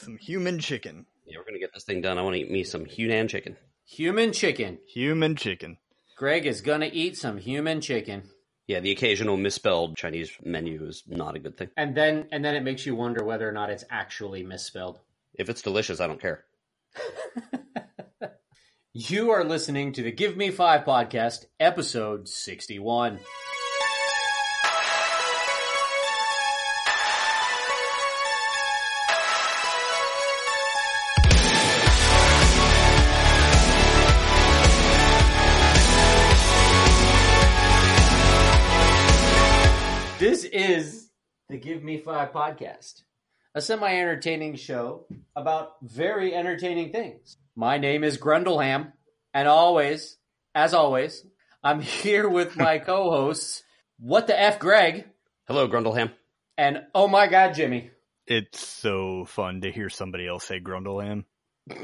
Some human chicken. Yeah, we're gonna get this thing done. I want to eat me some Hunan chicken. Human chicken. Human chicken. Greg is gonna eat some human chicken. Yeah, the occasional misspelled Chinese menu is not a good thing. And then and then it makes you wonder whether or not it's actually misspelled. If it's delicious, I don't care. You are listening to the Give Me Five podcast, episode 61. Is the Give Me Five podcast, a semi entertaining show about very entertaining things. My name is Grundleham, and always, as always, I'm here with my co hosts, What the F Greg, Hello, Grundleham. and Oh my God, Jimmy. It's so fun to hear somebody else say Grundleham.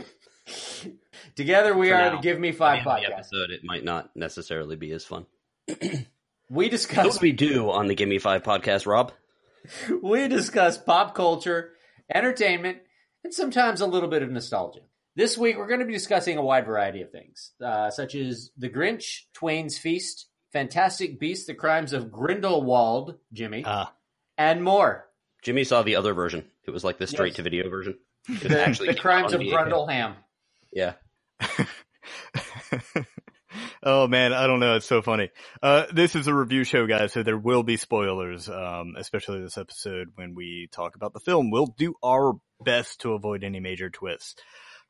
Together we For are now. the Give Me Five the end of the podcast. episode, it might not necessarily be as fun. We What discuss do we do on the Give Me Five podcast, Rob? we discuss pop culture, entertainment, and sometimes a little bit of nostalgia. This week, we're going to be discussing a wide variety of things, uh, such as The Grinch, Twain's Feast, Fantastic Beasts, The Crimes of Grindelwald, Jimmy, Ah, and more. Jimmy saw the other version. It was like the straight to video version. It The, actually the Crimes of. Grundleham. Yeah. oh man, I don't know. It's so funny. Uh, this is a review show, guys, so there will be spoilers, um, especially this episode when we talk about the film. We'll do our best to avoid any major twists.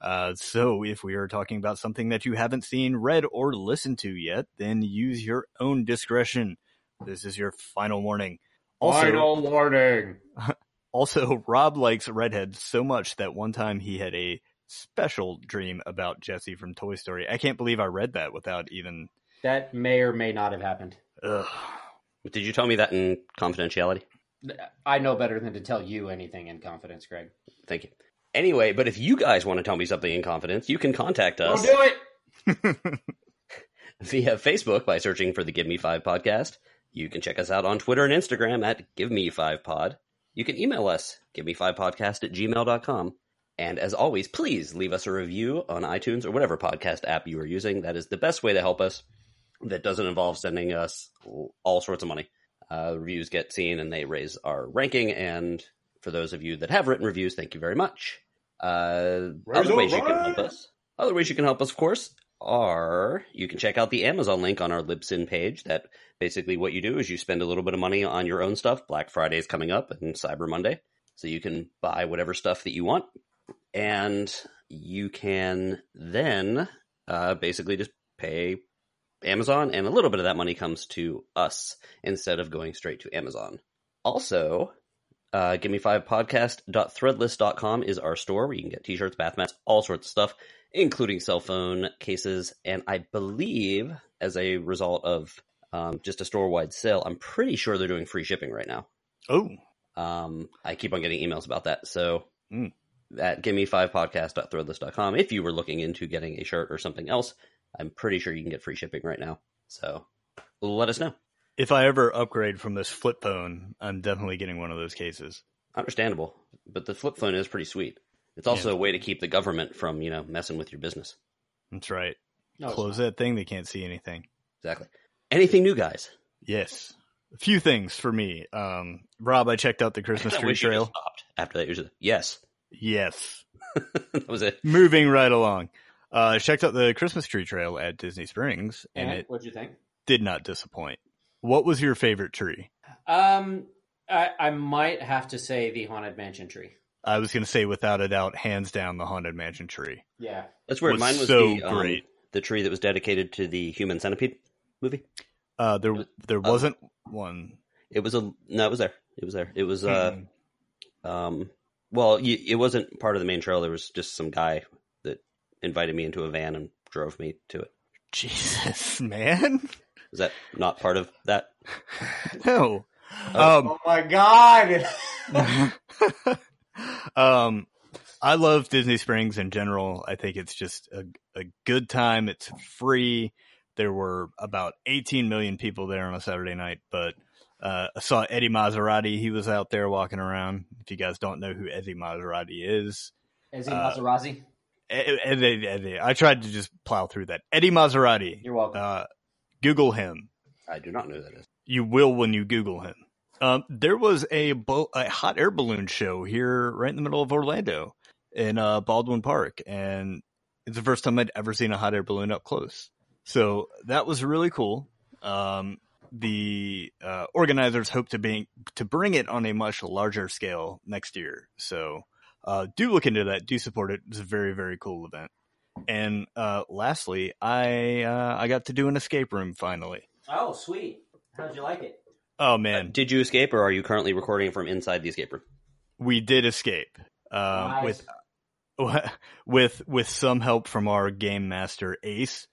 Uh, so if we are talking about something that you haven't seen, read, or listened to yet, then use your own discretion. This is your final warning. Also, Final warning. also, Rob likes redheads so much that one time he had a special dream about Jesse from Toy Story. I can't believe I read that without even. That may or may not have happened. Ugh. Did you tell me that in confidentiality? I know better than to tell you anything in confidence, Greg. Thank you. Anyway, but if you guys want to tell me something in confidence, you can contact us. Don't do it. via Facebook by searching for the Give Me Five podcast. You can check us out on Twitter and Instagram at Give Me Five Pod. You can email us, give me five podcast at gmail.com. And as always, please leave us a review on iTunes or whatever podcast app you are using. That is the best way to help us. That doesn't involve sending us all sorts of money. Uh, reviews get seen and they raise our ranking. And for those of you that have written reviews, thank you very much. Uh, other ways you can help us. Other ways you can help us, of course, are you can check out the Amazon link on our Libsyn page. That basically what you do is you spend a little bit of money on your own stuff. Black Friday is coming up and Cyber Monday, so you can buy whatever stuff that you want, and you can then uh, basically just pay Amazon, and a little bit of that money comes to us instead of going straight to Amazon. Also, uh, give me five podcast.threadless.com is our store where you can get t-shirts, bath mats, all sorts of stuff, including cell phone cases. And I believe as a result of um, just a store-wide sale, I'm pretty sure they're doing free shipping right now. Oh, Um, I keep on getting emails about that. So Mm. At give me five podcast.threadless.com, if you were looking into getting a shirt or something else, I'm pretty sure you can get free shipping right now. So let us know. if I ever upgrade from this flip phone, I'm definitely getting one of those cases. Understandable, but the flip phone is pretty sweet. It's also a way to keep the government from, you know, messing with your business. That's right. No, Close that thing; they can't see anything. Exactly. Anything new, guys? Yes, a few things for me. Um, Rob, I checked out the Christmas tree wish you just trail. after that. Just, yes, Yes, that was it. moving right along. Uh, checked out the Christmas tree trail at Disney Springs, and And it what'd you think? did not disappoint. What was your favorite tree? Um, I, I might have to say the Haunted Mansion tree. I was going to say, without a doubt, hands down, the Haunted Mansion tree. Yeah. That's weird. Was Mine was so the um, great. the tree that was dedicated to the Human Centipede movie. Uh, there, there Uh, wasn't one. It was a no. It was there. It was there. It was uh Hmm. um. Well, y- it wasn't part of the main trail. There was just some guy that invited me into a van and drove me to it. Jesus, man. Is that not part of that? No. Oh. Um, Oh my god! um, I love Disney Springs in general. I think it's just a, a good time. It's free. There were about 18 million people there on a Saturday night, but Uh, I saw Eddie Maserati. He was out there walking around. If you guys don't know who Eddie Maserati is, Eddie Uh, Maserati? Eddie, Eddie, Eddie, I tried to just plow through that. Eddie Maserati. You're welcome. Uh, Google him. I do not know who that is. You will when you Google him. Um, there was a, bo- a hot air balloon show here right in the middle of Orlando in uh, Baldwin Park. And it's the first time I'd ever seen a hot air balloon up close. So that was really cool. Um, the uh, organizers hope to bring to bring it on a much larger scale next year. So uh, do look into that. Do support it. It's a very very cool event. And uh, lastly, I uh, I got to do an escape room finally. oh, sweet. How'd you like it? Oh man, Did you escape, or are you currently recording from inside the escape room? we did escape um, Nice. with with with some help from our game master Ace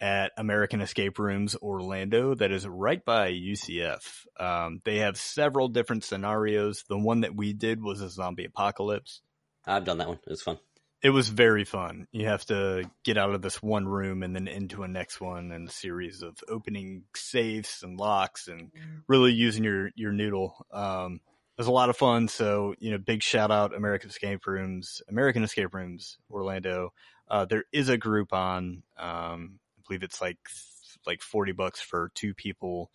at American Escape Rooms Orlando that is right by UCF. Um, they have several different scenarios. The one that we did was a zombie apocalypse. I've done that one. It was fun. It was very fun. You have to get out of this one room and then into a next one and a series of opening safes and locks and really using your, your noodle. Um, it was a lot of fun. So, you know, big shout out American Escape Rooms, American Escape Rooms, Orlando. Uh, there is a Groupon. Um, I believe it's like, like 40 bucks for two people.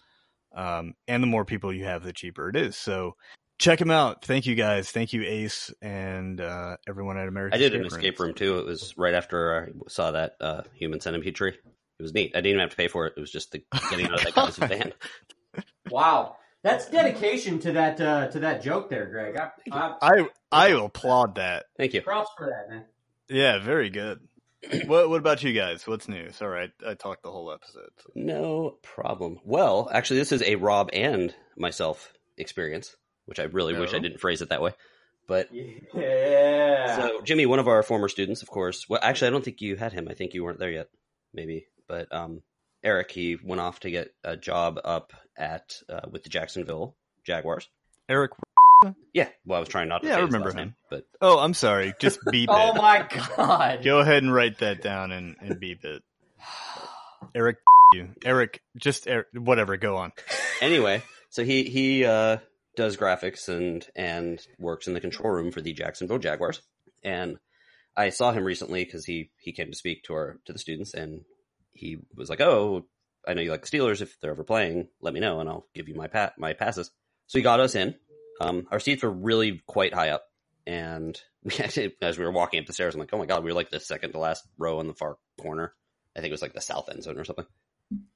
Um, and the more people you have, the cheaper it is. So check them out. Thank you guys. Thank you, Ace and, uh, everyone at American I did an Rooms. escape room too. It was right after I saw that uh, human centipede tree. It was neat. I didn't even have to pay for it. It was just the getting out of that guy's van. Wow, that's dedication to that uh, to that joke there, Greg. I, I, I I applaud that. Thank you. props for that, man. Yeah, very good. what What about you guys? What's new? Sorry, I, I talked the whole episode. so- No problem. Well, actually, this is a Rob and myself experience, which I really wish I didn't phrase it that way. But Yeah. so Jimmy, one of our former students, of course. Well, actually, I don't think you had him. I think you weren't there yet, maybe. But um, Eric, he went off to get a job up at uh, with the Jacksonville Jaguars. Eric. Yeah, well, I was trying not to. Yeah, I say his remember last him. name, but Oh, I'm sorry. Just beep it. oh my god. Go ahead and write that down and, and beep it. Eric. You. Eric. Just Eric, whatever. Go on. anyway, so he he uh, does graphics and and works in the control room for the Jacksonville Jaguars. And I saw him recently because he he came to speak to our to the students, and he was like, "Oh, I know you like the Steelers. If they're ever playing, let me know, and I'll give you my pat my passes." So he got us in. Um, our seats were really quite high up, and we actually, as we were walking up the stairs, I'm like, "Oh my god, we were like the second to last row in the far corner." I think it was like the south end zone or something.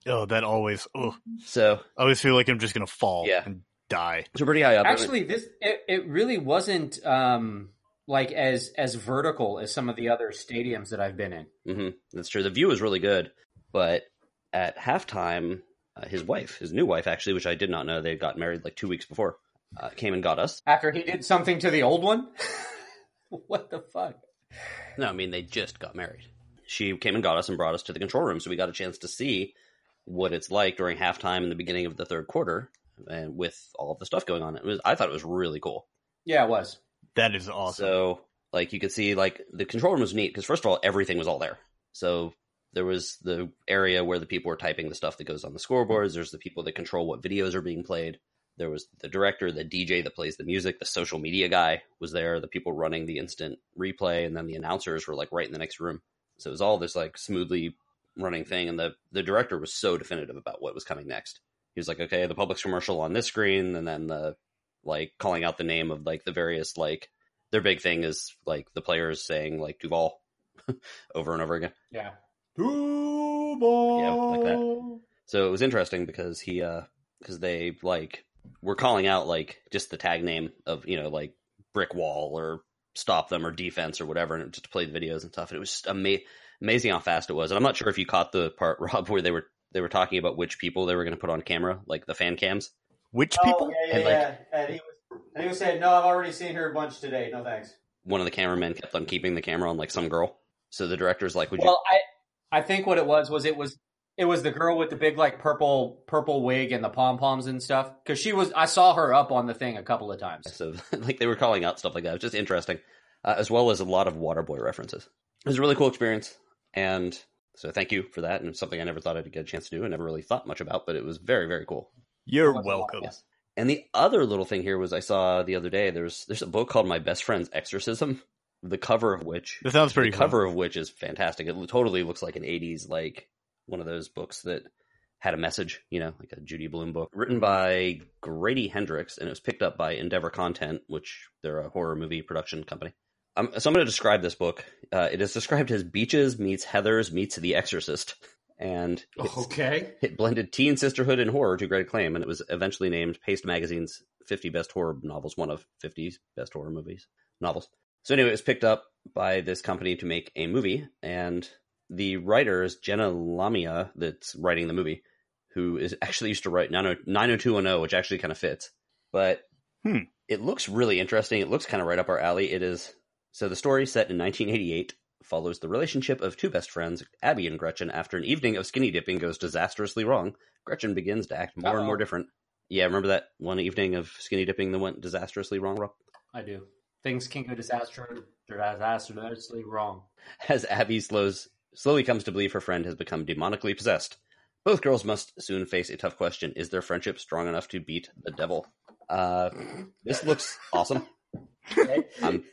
Oh, that always. Oh, So I always feel like I'm just gonna fall Yeah. and die. so pretty high up. Actually, this it, it really wasn't um like as as vertical as some of the other stadiums that I've been in. hmm That's true. The view is really good, but at halftime, uh, his wife, his new wife, actually, which I did not know, they got married like two weeks before, uh, came and got us. After he did something to the old one. what the fuck? No, I mean they just got married. She came and got us and brought us to the control room, so we got a chance to see what it's like during halftime in the beginning of the third quarter, and with all of the stuff going on. It was, I thought it was really cool. Yeah, it was. That is awesome. So, like, you could see, like, the control room was neat because, first of all, everything was all there. So, there was the area where the people were typing the stuff that goes on the scoreboards. There's the people that control what videos are being played. There was the director, the DJ that plays the music, the social media guy was there, the people running the instant replay, and then the announcers were like right in the next room. So it was all this like smoothly running thing, and the the director was so definitive about what was coming next. He was like, okay, the Publix commercial on this screen, and then the like calling out the name of like the various like their big thing is like the players saying like Duval over and over again. Yeah. Yeah, like that. So it was interesting because he uh because they like were calling out like just the tag name of you know like brick wall or stop them or defense or whatever and just to play the videos and stuff. And it was just ama- amazing how fast it was. And I'm not sure if you caught the part Rob where they were they were talking about which people they were going to put on camera, like the fan cams. Which Oh, people? yeah, yeah, And, like- yeah. And he was and he was saying, "No, I've already seen her a bunch today. No thanks." One of the cameramen kept on keeping the camera on like some girl. So the director's like, "Would you?" Well, I I think what it was was it was it was the girl with the big like purple purple wig and the pom poms and stuff because she was I saw her up on the thing a couple of times. So like they were calling out stuff like that. It was just interesting, uh, as well as a lot of Waterboy references. It was a really cool experience, and so thank you for that. And it's something I never thought I'd get a chance to do, and never really thought much about, but it was very very cool. You're It was a lot, welcome. yes. And the other little thing here was I saw the other day there's there's a book called My Best Friend's Exorcism, the cover of which That sounds pretty the cool. cover of which is fantastic. It totally looks like an 80s like one of those books that had a message, you know, like a Judy Blume book written by Grady Hendrix and it was picked up by Endeavor Content, which they're a horror movie production company. Um, so I'm going to describe this book. Uh, it is described as Beaches meets Heathers meets The Exorcist. And Okay. it blended teen sisterhood and horror to great acclaim, and it was eventually named Paste Magazine's 50 Best Horror Novels, one of 50 best horror movies novels. So anyway, it was picked up by this company to make a movie, and the writer is Jenna Lamia that's writing the movie, who is actually used to write 90- 90210, which actually kind of fits. But Hmm. it looks really interesting. It looks kind of right up our alley. It is so the story set in 1988 follows the relationship of two best friends, Abby and Gretchen, after an evening of skinny dipping goes disastrously wrong. Gretchen begins to act more and more different. Yeah, remember that one evening of skinny dipping that went disastrously wrong, Rob? I do. Things can go disaster, disastrously wrong. As Abby slows, slowly comes to believe her friend has become demonically possessed. Both girls must soon face a tough question. Is their friendship strong enough to beat the devil? Uh, this looks awesome. I'm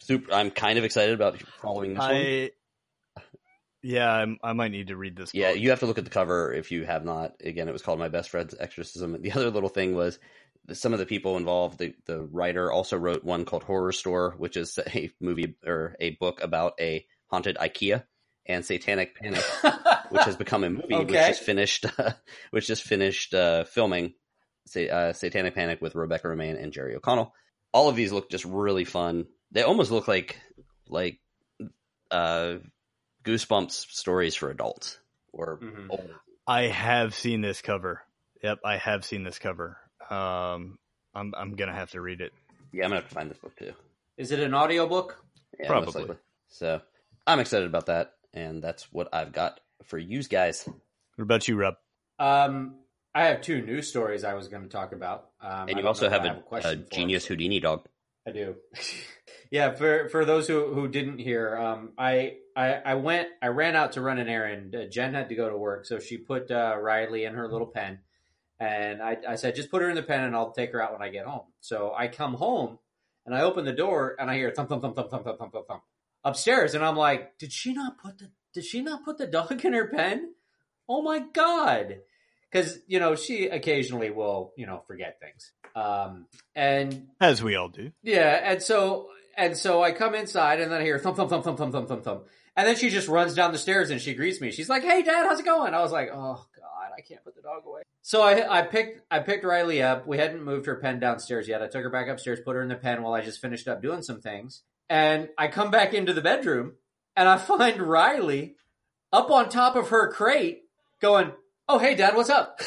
super. I'm kind of excited about following this one. Yeah, I'm, I might need to read this. Yeah, book. you have to look at the cover if you have not. Again, it was called My Best Friend's Exorcism. The other little thing was some of the people involved. The the writer also wrote one called Horrorstör, which is a movie or a book about a haunted IKEA and Satanic Panic, which has become a movie which just finished, which just finished uh, filming. Say, uh, Satanic Panic with Rebecca Romijn and Jerry O'Connell. All of these look just really fun. They almost look like like uh, Goosebumps stories for adults or Mhm. older. I have seen this cover. Yep, I have seen this cover. Um, I'm I'm gonna have to read it. Yeah, I'm gonna have to find this book too. Is it an audiobook? Yeah, Probably. So I'm excited about that, and that's what I've got for you guys. What about you, Rob? Um, I have two news stories I was going to talk about. Um, and you also know if have a, question for genius it. Houdini dog. I do. yeah, for for those who who didn't hear, um, I I I went I ran out to run an errand. Uh, Jen had to go to work, so she put uh, Riley in her little pen, and I I said just put her in the pen and I'll take her out when I get home. So I come home and I open the door and I hear thump thump thump thump thump thump thump thump thump upstairs, and I'm like, did she not put the did she not put the dog in her pen? Oh my god! Because you know she occasionally will you know forget things. Um, and As we all do. yeah, and so and so I come inside and then I hear thump thump thump thump thump thump thump thump, and then she just runs down the stairs and she greets me. She's like, "Hey, Dad, how's it going?" I was like, "Oh God, I can't put the dog away." So I I picked I picked Riley up. We hadn't moved her pen downstairs yet. I took her back upstairs, put her in the pen while I just finished up doing some things, and I come back into the bedroom and I find Riley up on top of her crate, going, "Oh, hey, Dad, what's up?"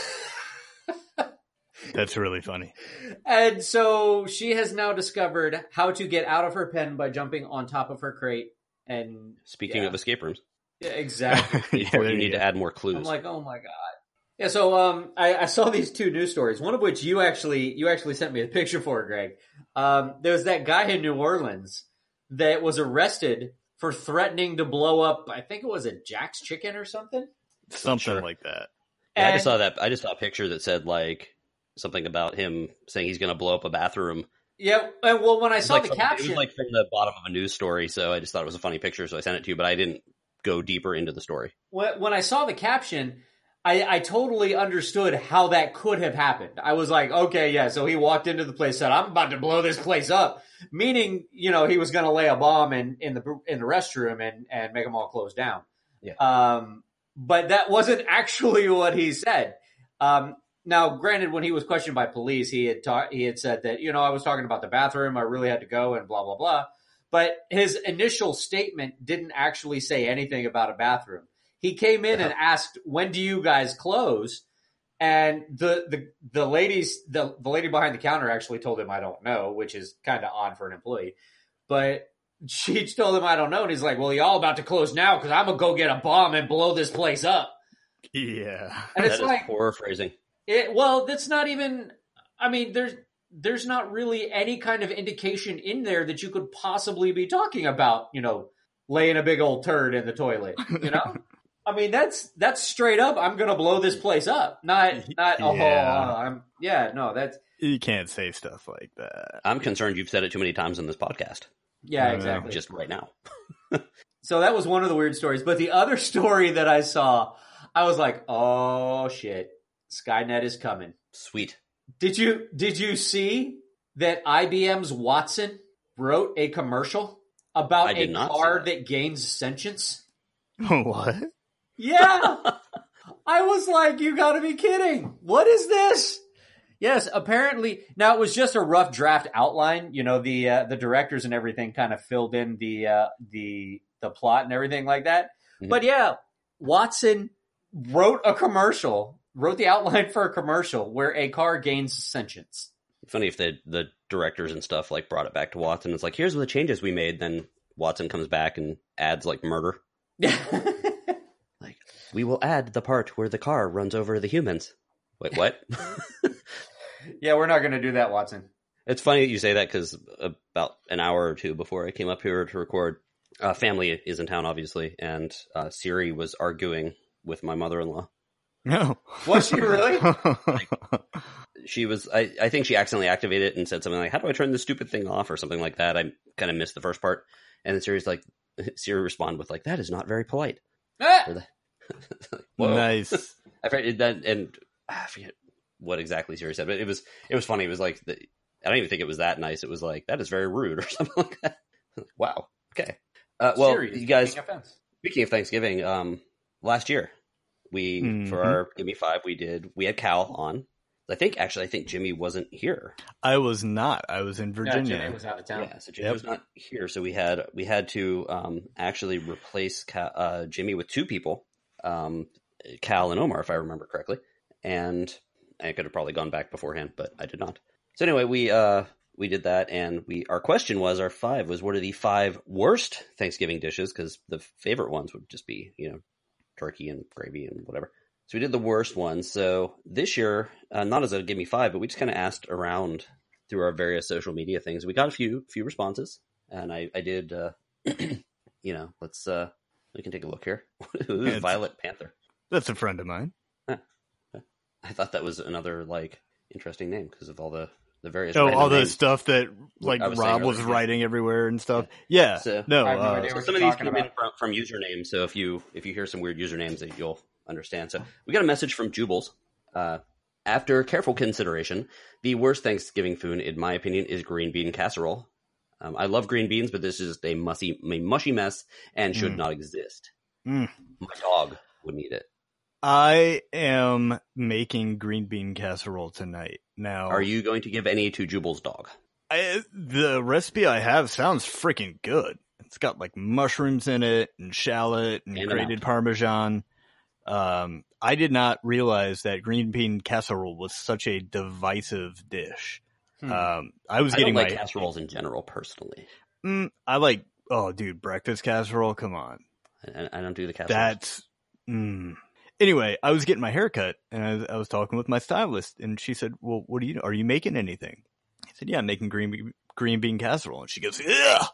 That's really funny. And so she has now discovered how to get out of her pen by jumping on top of her crate. And Speaking Yeah. of escape rooms, yeah, exactly. Yeah, you need you to add more clues. I'm clues. like, oh my god. Yeah, so um, I, I saw these two news stories. One of which you actually you actually sent me a picture for, Greg. Um, there was that guy in New Orleans that was arrested for threatening to blow up. I think it was a Jack's Chicken or something. Something Sure. like that. Yeah, I just saw that. I just saw a picture that said like something about him saying he's going to blow up a bathroom. Yeah, and well, when I saw like the from- caption, It was like from the bottom of a news story, so I just thought it was a funny picture, so I sent it to you. But I didn't go deeper into the story. when, when I saw the caption, I, I totally understood how that could have happened. I was like, okay, yeah. So he walked into the place, said, "I'm about to blow this place up," meaning, you know, he was going to lay a bomb in, in the in the restroom and and make them all close down. Yeah. Um, but that wasn't actually what he said. Um, now, granted, when he was questioned by police, he had ta- he had said that you know I was talking about the bathroom, I really had to go, and blah blah blah. But his initial statement didn't actually say anything about a bathroom. He came in and asked, "When do you guys close?" And the the the ladies the the lady behind the counter actually told him, "I don't know," which is kind of odd for an employee. But she told him, "I don't know," and he's like, "Well, y'all about to close now because I'm gonna go get a bomb and blow this place up." Yeah. And That it's is like, poor phrasing. it, well, that's not even. I mean, there's there's not really any kind of indication in there that you could possibly be talking about. You know, laying a big old turd in the toilet. You know, I mean, that's that's straight up. I'm gonna blow this place up. Not not. Oh, Yeah. I'm yeah. No, that's You can't say stuff like that. I'm concerned you've said it too many times in this podcast. Yeah, Uh, exactly. Just right now. So that was one of the weird stories. But the other story that I saw, I was like, "Oh shit, Skynet is coming." Sweet. Did you did you see that IBM's Watson wrote a commercial about I a did not see car that. that gains sentience? what? Yeah. I was like, you gotta be kidding. What is this? Yes, apparently now it was just a rough draft outline. You know, the uh, the directors and everything kind of filled in the uh, the the plot and everything like that. Mhm. But yeah, Watson wrote a commercial, wrote the outline for a commercial where a car gains sentience. Funny if the the directors and stuff like brought it back to Watson. It's like, here's the changes we made. Then Watson comes back and adds like murder. Like, we will add the part where the car runs over the humans. Wait, what? yeah, we're not going to do that, Watson. it's funny that you say that because about an hour or two before I came up here to record, uh, family is in town, obviously, and uh, Siri was arguing with my mother-in-law. No. Was she really? She was, I, I think she accidentally activated it and said something like, "How do I turn this stupid thing off?" or something like that. I kind of missed the first part, and then Siri's like, Siri responded with like, "That is not very polite." Ah! Or the- nice. I forget that, and ah, I forget what exactly Siri said, but it was it was funny. It was like the, I don't even think it was that nice. It was like that is very rude or something like that. wow. Okay. Uh, well, Siri you guys. Speaking of Thanksgiving, um, last year we for Mhm. our Give Me Five we did we had Cal on. I think actually I think Jimmy wasn't here. I was not. I was in Yeah, Virginia. Jimmy was out of town. Yeah, so Jimmy Yep. was not here, so we had we had to um, actually replace Cal, uh, Jimmy with two people, um, Cal and Omar, if I remember correctly. And I could have probably gone back beforehand, but I did not. So anyway, we uh, we did that, and we our question was our five was what are the five worst Thanksgiving dishes? Because the favorite ones would just be you know turkey and gravy and whatever. So we did the worst ones. So this year, uh, not as a give me five, but we just kind of asked around through our various social media things. We got a few few responses, and I I did. Uh, you know, let's uh, we can take a look here. This is Violet Panther. That's a friend of mine. I thought that was another like interesting name because of all the the various. Oh, all the names. stuff that like was Rob was earlier. writing everywhere and stuff. Yeah. So- no. I have no uh, So some of these talking came in from, from usernames. So if you if you hear some weird usernames, that you'll understand. So we got a message from Jubles. Uh, after careful consideration, the worst Thanksgiving food, in my opinion, is green bean casserole. Um, I love green beans, but this is a mushy, a mushy mess and should Mm. not exist. Mm. My dog wouldn't eat it. I am making green bean casserole tonight. Now, Are you going to give any to Jubal's dog? I, the recipe I have sounds freaking good. It's got like mushrooms in it and shallot and, And grated parmesan. Um, I did not realize that green bean casserole was such a divisive dish. Hmm. Um, I was I getting don't like my casseroles in general, personally. Mm, I like. Oh, dude, breakfast casserole. Come on, I, I don't do the casseroles. that's. Mm. Anyway, I was getting my hair cut, and I, I was talking with my stylist, and she said, "Well, what are you? Are you making anything?" I said, "Yeah, I'm making green green bean casserole." And she goes, "Yeah,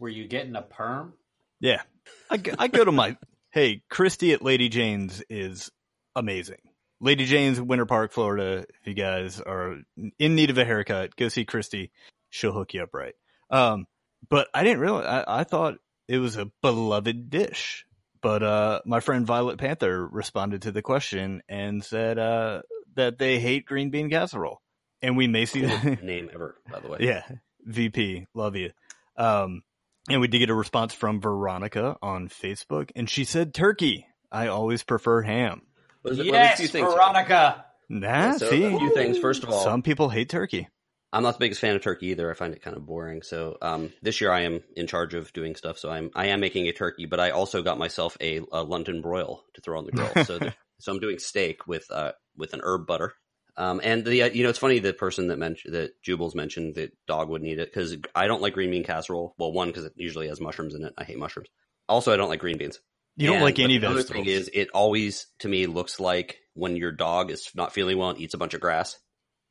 Were you getting a perm? yeah." I go, I go to my hey Christy at Lady Jane's is amazing. Lady Jane's, Winter Park, Florida. If you guys are in need of a haircut, go see Christy. She'll hook you up right. Um, but I didn't realize. I, I thought it was a beloved dish. But uh, my friend Violet Panther responded to the question and said uh, that they hate green bean casserole, and we may see Coolest name ever, by the way. yeah, VP, love you. Um, and we did get a response from Veronica on Facebook, and she said turkey. I always prefer ham. Was it- well, there's a Yes, few things. Veronica. Nah, So, see, a few things. First of all, some people hate turkey. I'm not the biggest fan of turkey either. I find it kind of boring. So um, this year I am in charge of doing stuff. So I'm I am making a turkey, but I also got myself a, a London broil to throw on the grill. So there- so I'm doing steak with uh with an herb butter. Um, and the uh, you know it's funny the person that mentioned that Jubal's mentioned that dog would need it because I don't like green bean casserole. Well, one because it usually has mushrooms in it. I hate mushrooms. Also, I don't like green beans. You don't And- like any but the other thing is, it always to me looks like when your dog is not feeling well and eats a bunch of grass,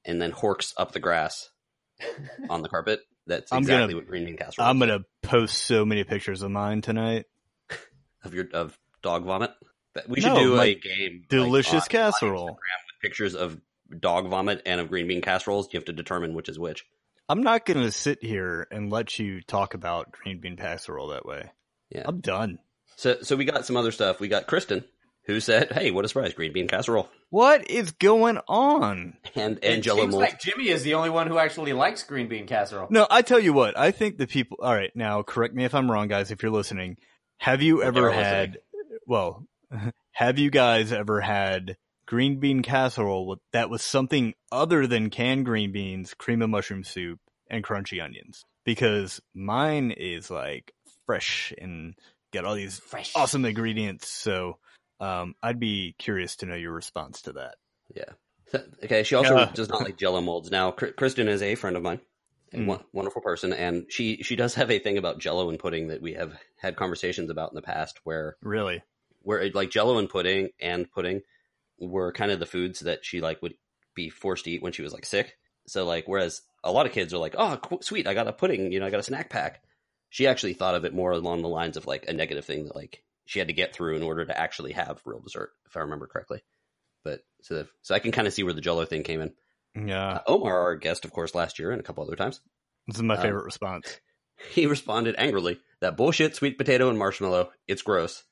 and then horks up the grass on the carpet. That's I'm exactly gonna- what green bean casserole. I'm is. gonna post so many pictures of mine tonight. of your of dog vomit. That- We should No, do a game. Delicious on- on casserole. Instagram with pictures of dog vomit and of green bean casseroles. You have to determine which is which. I'm not going to sit here and let you talk about green bean casserole that way. Yeah. I'm done. So so we got some other stuff. We got Kristen who said, "Hey, what a surprise! Green bean casserole What is going on? and It and Jello seems molds." like Jimmy is the only one who actually likes green bean casserole. No, I tell you what, I think the people, all right, now correct me if I'm wrong, guys, if you're listening. Have you Well, ever they're had, well, have you guys ever had green bean casserole that was something other than canned green beans, cream of mushroom soup, and crunchy onions? Because mine is like fresh and got all these Fresh. awesome ingredients. So, um, I'd be curious to know your response to that. Yeah. Okay. She also Yeah. does not like Jello molds. Now, Kristen is a friend of mine, a Mm. wonderful person, and she she does have a thing about Jello and pudding that we have had conversations about in the past, where Really? where like Jello and pudding and pudding were kind of the foods that she like would be forced to eat when she was like sick. So like, whereas a lot of kids are like, oh, qu- sweet, I got a pudding, you know, I got a snack pack. She actually thought of it more along the lines of like a negative thing that like she had to get through in order to actually have real dessert, if I remember correctly. But so so I can kind of see where the Jello thing came in. Yeah. Uh, Omar, our guest, of course, last year and a couple other times, This is my um, favorite response. he responded angrily that bullshit sweet potato and marshmallow it's gross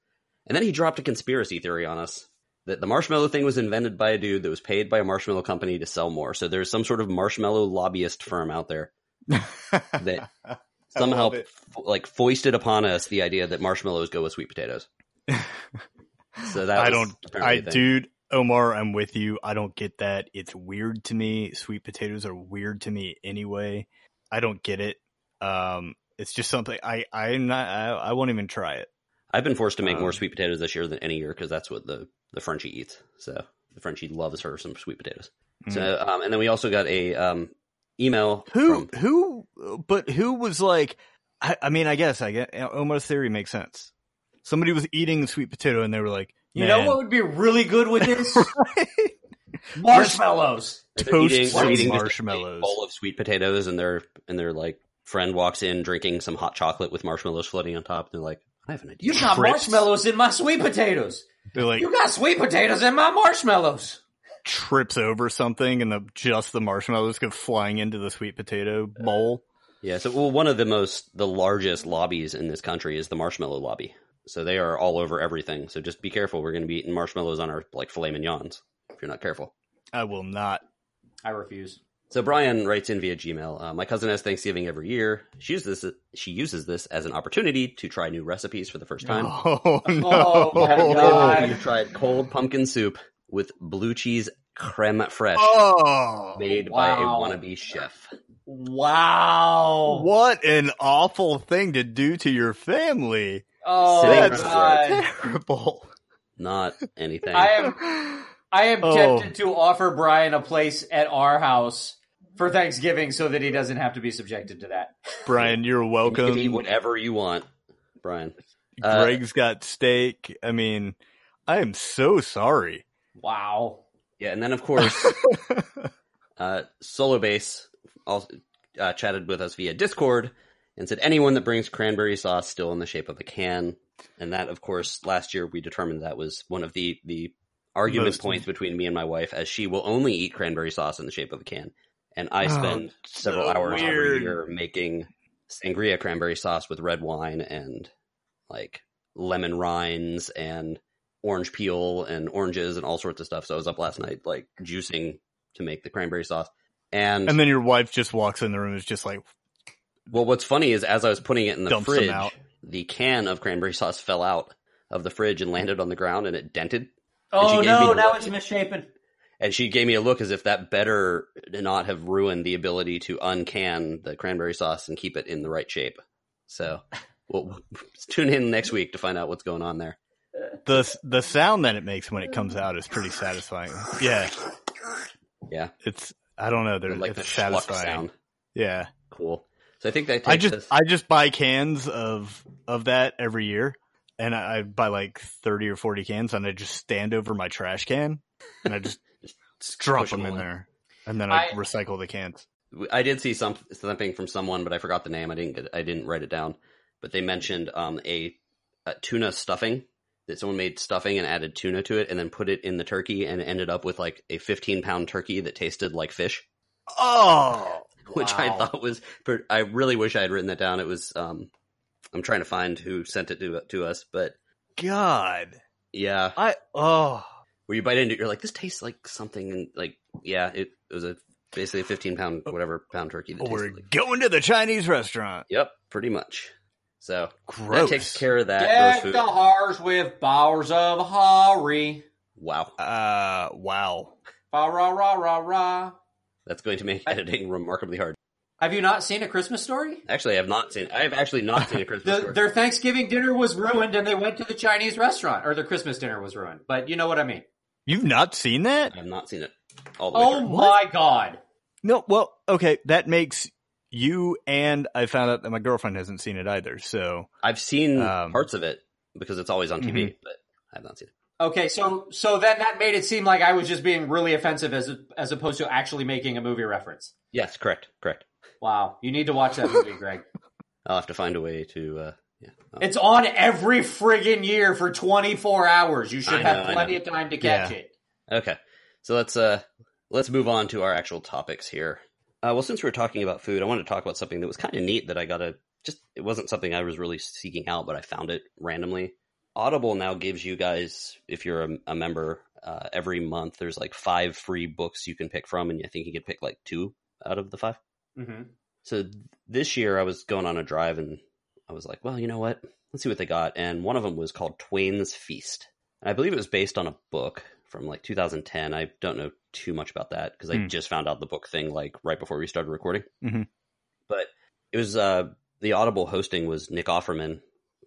and then he dropped a conspiracy theory on us that the marshmallow thing was invented by a dude that was paid by a marshmallow company to sell more so there's some sort of marshmallow lobbyist firm out there that somehow love like foisted upon us the idea that marshmallows go with sweet potatoes so that I don't. apparently I a thing. dude, Omar, I'm with you. I don't get that. It's weird to me. Sweet potatoes are weird to me anyway. I don't get it. Um, it's just something I I'm not. I, I won't even try it. i've been forced to make more Um, sweet potatoes this year than any year because that's what the the frenchie eats so the frenchie loves her some sweet potatoes so um, and then we also got a um, email Who from- who? But who was like? I, I mean, I guess I get Omar's theory makes sense. Somebody was eating sweet potato and they were like, You know what would be really good with this? Marshmallows. They're Toast eating, some they're eating just a big marshmallows. bowl of sweet potatoes, and their and their like friend walks in drinking some hot chocolate with marshmallows floating on top. And they're like, "I have an idea." You got Trips. marshmallows in my sweet potatoes. They're like You got sweet potatoes in my marshmallows. Trips over something and the just the marshmallows go flying into the sweet potato bowl. Yeah. So, well, one of the most the largest lobbies in this country is the marshmallow lobby. So they are all over everything. So just be careful. We're going to be eating marshmallows on our like filet mignons if you're not careful. I will not. I refuse. So Brian writes in via Gmail. Uh, my cousin has Thanksgiving every year. She uses this. She uses this as an opportunity to try new recipes for the first time. Oh no! Oh, my God. We've tried cold pumpkin soup with blue cheese creme fraiche Oh, made by a wannabe chef. Wow. what an awful thing to do to your family. Oh, Sitting That's God. terrible. Not anything. I am I am Oh. tempted to offer Brian a place at our house for Thanksgiving so that he doesn't have to be subjected to that. Brian, you're you can eat welcome. whatever you want, Brian. Uh, Greg's got steak. I mean, I am so sorry. Wow. Yeah, and then of course, uh, Solo Base also uh, chatted with us via Discord and said anyone that brings cranberry sauce still in the shape of a can. And that, of course, last year we determined that was one of the the argument Most- points between me and my wife, as she will only eat cranberry sauce in the shape of a can, and I Oh, spend several so hours every weird. year making sangria cranberry sauce with red wine and like lemon rinds and orange peel and oranges and all sorts of stuff. So I was up last night like juicing to make the cranberry sauce. And, and then your wife just walks in the room and is just like, well, what's funny is as I was putting it in the fridge, out. the can of cranberry sauce fell out of the fridge and landed on the ground and it dented. And she Oh gave me no, the now look. it's misshapen. And she gave me a look as if that better not have ruined the ability to uncan the cranberry sauce and keep it in the right shape. So we'll tune in next week to find out what's going on there. The the sound that it makes when it comes out is pretty satisfying. Yeah, Yeah. it's I don't know, they're like the it's schluck satisfying. sound. Yeah, Cool. So I think that I just us. I just buy cans of of that every year, and I, I buy like thirty or forty cans, and I just stand over my trash can, and I just drop them in away. there, and then I, I- recycle the cans. I did see some something from someone, but I forgot the name. I didn't get, I didn't write it down. But they mentioned um, a, a tuna stuffing that someone made stuffing and added tuna to it and then put it in the turkey and ended up with like a 15 pound turkey that tasted like fish, Oh, which I thought was, I really wish I had written that down. It was, um, I'm trying to find who sent it to, to us, but God. yeah, I, oh, where you bite into it, you're like, this tastes like something And like, yeah, it, it was a basically a 15 pound, whatever pound turkey. That we're like, going to the Chinese restaurant. yep, pretty much. So Gross. that takes care of that. Deck the food. hearts with bowers of Hari. Wow. Uh, wow. Ba ra ra ra ra. That's going to make editing remarkably hard. Have you not seen a Christmas story? Actually, I have not seen. I have actually not seen a Christmas The, story. their Thanksgiving dinner was ruined, and they went to the Chinese restaurant, or their Christmas dinner was ruined. But you know what I mean. You've not seen that? I have not seen it all the way Oh through. my god! No, well, okay, that makes you and I found out that my girlfriend hasn't seen it either. So, I've seen Um, parts of it because it's always on TV, but I have not seen it. Okay, so so then that made it seem like I was just being really offensive, as as opposed to actually making a movie reference. Yes, correct, correct. Wow, you need to watch that movie, Greg. I'll have to find a way to. Uh, yeah, Oh. It's on every friggin' year for 24 hours. You should I have know, plenty of time to catch Yeah. it. Okay, so let's uh let's move on to our actual topics here. Uh, well, since we're talking about food, I wanted to talk about something that was kind of neat that I got to just. It wasn't something I was really seeking out, but I found it randomly. Audible now gives you guys, if you're a, a member, uh, every month there's like five free books you can pick from, and I think you can pick like two out of the five. Mm-hmm. So th- this year I was going on a drive and I was like, well, you know what? Let's see what they got. And one of them was called Twain's Feast. And I believe it was based on a book from like 2010. I don't know too much about that because I Hmm. just found out the book thing like right before we started recording. Mhm. But it was uh, the Audible hosting was Nick Offerman,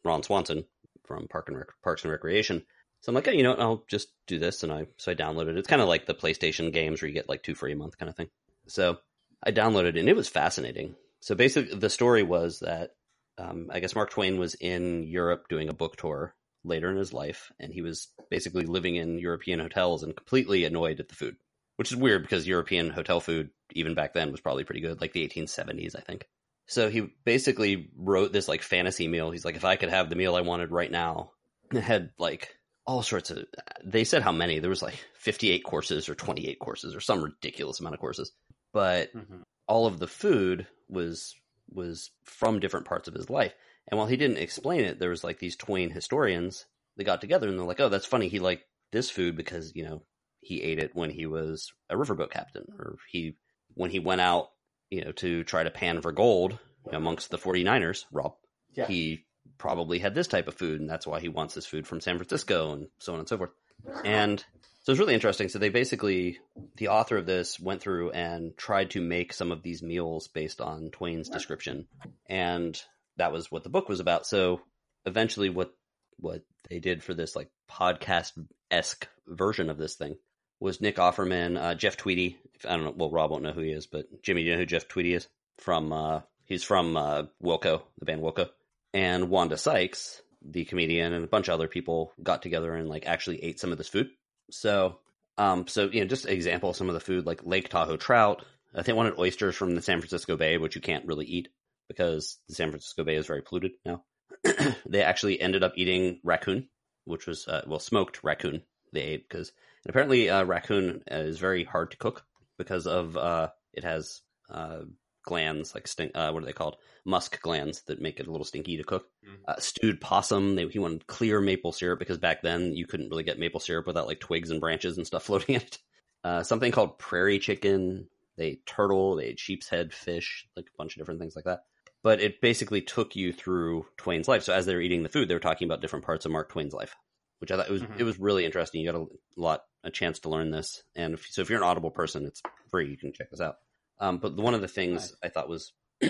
Ron Swanson from Park and Rec- Parks and Recreation. So I'm like, hey, you know, what? I'll just do this, and I so I downloaded it. It's kind of like the PlayStation games where you get like two free a month kind of thing. So I downloaded it, and it was fascinating. So basically, the story was that um, I guess Mark Twain was in Europe doing a book tour later in his life, and he was basically living in European hotels and completely annoyed at the food, which is weird because European hotel food, even back then, was probably pretty good, like the 1870s, I think. So he basically wrote this like fantasy meal. He's like, if I could have the meal I wanted right now, it had like all sorts of. They said how many? There was like 58 courses or 28 courses or some ridiculous amount of courses, but Mm-hmm. all of the food was was from different parts of his life. And while he didn't explain it, there was like these Twain historians that got together and they're like, "Oh, that's funny. He liked this food because you know he ate it when he was a riverboat captain, or he when he went out, you know, to try to pan for gold amongst the 49ers, Rob. Yeah. He probably had this type of food, and that's why he wants his food from San Francisco, and so on and so forth. And so it's really interesting. So they basically, the author of this went through and tried to make some of these meals based on Twain's description, and that was what the book was about. So eventually, what what they did for this like podcast esque version of this thing was Nick Offerman, uh, Jeff Tweedy. I don't know. Well, Rob won't know who he is, but Jimmy, you know who Jeff Tweedy is? From uh, he's from uh, Wilco, the band Wilco, and Wanda Sykes, the comedian, and a bunch of other people got together and like actually ate some of this food. So, um, so you know, just an example of some of the food like Lake Tahoe trout. I think wanted oysters from the San Francisco Bay, which you can't really eat because the San Francisco Bay is very polluted now. they actually ended up eating raccoon, which was uh, well smoked raccoon. They ate because apparently uh, raccoon is very hard to cook because of uh, it has uh, glands like stink. Uh, what are they called? Musk glands that make it a little stinky to cook. Mhm. Uh, stewed possum. They, he wanted clear maple syrup because back then you couldn't really get maple syrup without like twigs and branches and stuff floating in it. Uh, something called prairie chicken. They ate turtle. They ate sheep's head fish, like a bunch of different things like that. But it basically took you through Twain's life. So as they were eating the food, they were talking about different parts of Mark Twain's life, which I thought it was Mhm. it was really interesting. You got a lot a chance to learn this, and if, so if you're an Audible person, it's free. You can check this out. Um, but one of the things Nice. I thought was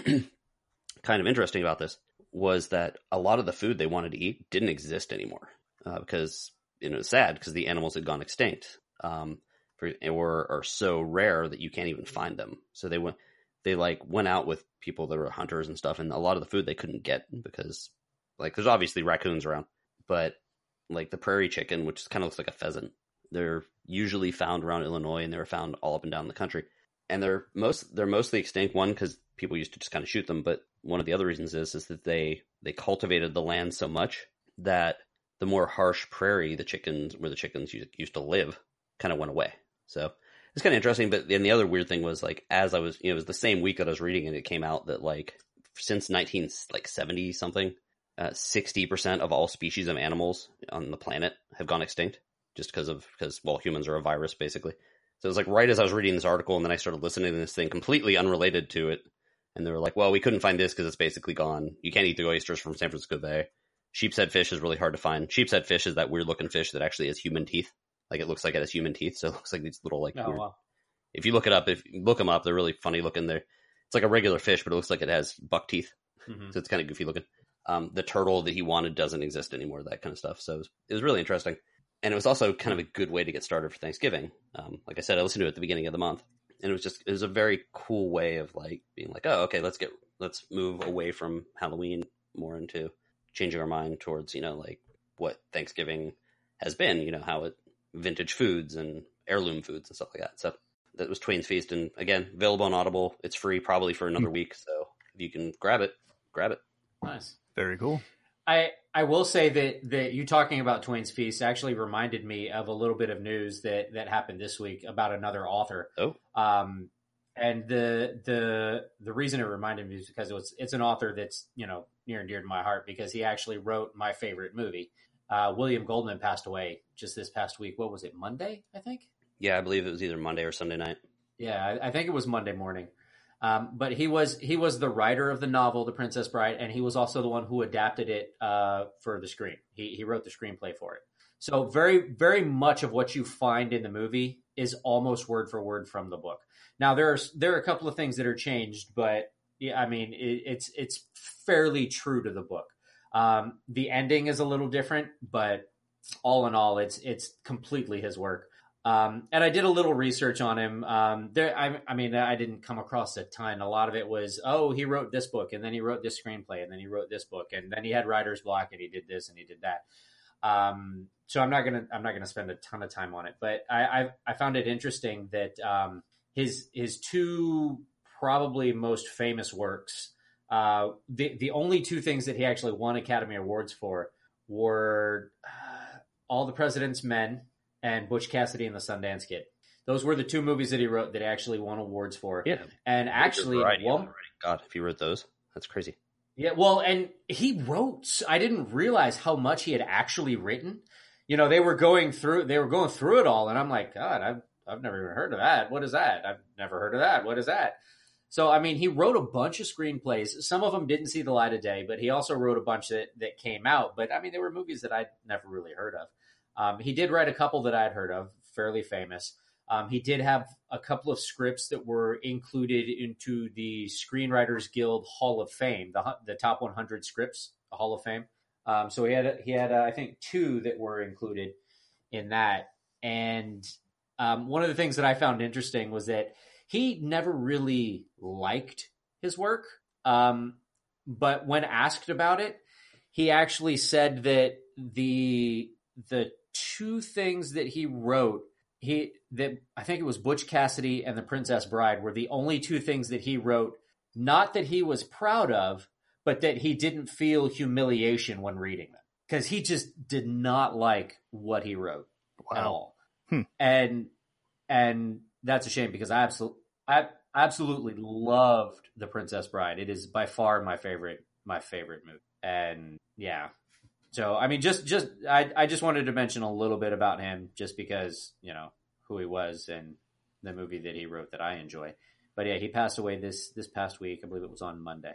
kind of interesting about this was that a lot of the food they wanted to eat didn't exist anymore uh, because you know, it's sad because the animals had gone extinct um, for, or are so rare that you can't even find them. So they went, they like went out with people that were hunters and stuff, and a lot of the food they couldn't get because like there's obviously raccoons around, but like the prairie chicken, which kind of looks like a pheasant, they're usually found around Illinois and they were found all up and down the country. And they're most they're mostly extinct. One because people used to just kind of shoot them, but one of the other reasons is is that they they cultivated the land so much that the more harsh prairie, the chickens where the chickens used, used to live, kind of went away. So it's kind of interesting. But then the other weird thing was like as I was, you know, it was the same week that I was reading and it came out that like since nineteen like seventy something, uh, sixty percent of all species of animals on the planet have gone extinct just because of because well humans are a virus basically. So it was like right as I was reading this article and then I started listening to this thing completely unrelated to it. And they were like, well, we couldn't find this because it's basically gone. You can't eat the oysters from San Francisco Bay. Sheep's head fish is really hard to find. Sheep's head fish is that weird looking fish that actually has human teeth. Like it looks like it has human teeth. So it looks like these little like Oh, weird wow. if you look it up, if you look them up, they're really funny looking. They're it's like a regular fish, but it looks like it has buck teeth, Mhm. so it's kind of goofy looking. Um, the turtle that he wanted doesn't exist anymore. That kind of stuff. So it was, it was really interesting, and it was also kind of a good way to get started for Thanksgiving. Um, like I said, I listened to it at the beginning of the month, and it was just it was a very cool way of like being like, oh, okay, let's get let's move away from Halloween more into changing our mind towards you know like what Thanksgiving has been. You know how it vintage foods and heirloom foods and stuff like that. So that was Twain's Feast, and again, available on Audible. It's free probably for another week, so if you can grab it, grab it. Nice. Very cool. I I will say that that you talking about Twain's Feast actually reminded me of a little bit of news that that happened this week about another author. Oh. Um, and the the the reason it reminded me is because it was it's an author that's you know near and dear to my heart because he actually wrote my favorite movie. Uh, William Goldman passed away just this past week. What was it? Monday, I think. Yeah, I believe it was either Monday or Sunday night. Yeah, I, I think it was Monday morning. Um, but he was he was the writer of the novel The Princess Bride, and he was also the one who adapted it uh, for the screen. He he wrote the screenplay for it. So very very much of what you find in the movie is almost word for word from the book. Now there's there are a couple of things that are changed, but yeah, I mean it, it's it's fairly true to the book. Um, the ending is a little different, but all in all, it's it's completely his work. Um, and I did a little research on him. Um, there, I, I mean, I didn't come across a ton. A lot of it was, oh, he wrote this book, and then he wrote this screenplay, and then he wrote this book, and then he had writer's block, and he did this, and he did that. Um, so I'm not gonna, I'm not gonna spend a ton of time on it, but I, I, I found it interesting that um, his his two probably most famous works, uh, the the only two things that he actually won Academy Awards for were uh, All the President's Men and Butch Cassidy and the Sundance Kid. Those were the two movies that he wrote that he actually won awards for. Yeah, And actually, one. God, if he wrote those, that's crazy. yeah, well, and he wrote. I didn't realize how much he had actually written. You know, they were going through. They were going through it all, and I'm like, God, I've I've never even heard of that. What is that? I've never heard of that. What is that? So, I mean, he wrote a bunch of screenplays. Some of them didn't see the light of day, but he also wrote a bunch that that came out. But I mean, there were movies that I'd never really heard of. Um, he did write a couple that I'd heard of, fairly famous. Um, he did have a couple of scripts that were included into the Screenwriters Guild Hall of Fame, the the top 100 scripts, Hall of Fame. Um, so he had he had uh, I think two that were included in that. And um, one of the things that I found interesting was that he never really liked his work, um, but when asked about it, he actually said that the the two things that he wrote he that I think it was Butch Cassidy and the Princess Bride were the only two things that he wrote not that he was proud of but that he didn't feel humiliation when reading them because he just did not like what he wrote at all Hmm. and and that's a shame because I absolutely I absolutely loved the Princess Bride it is by far my favorite my favorite movie and yeah so I mean, just just I I just wanted to mention a little bit about him, just because you know who he was and the movie that he wrote that I enjoy. But yeah, he passed away this this past week. I believe it was on Monday,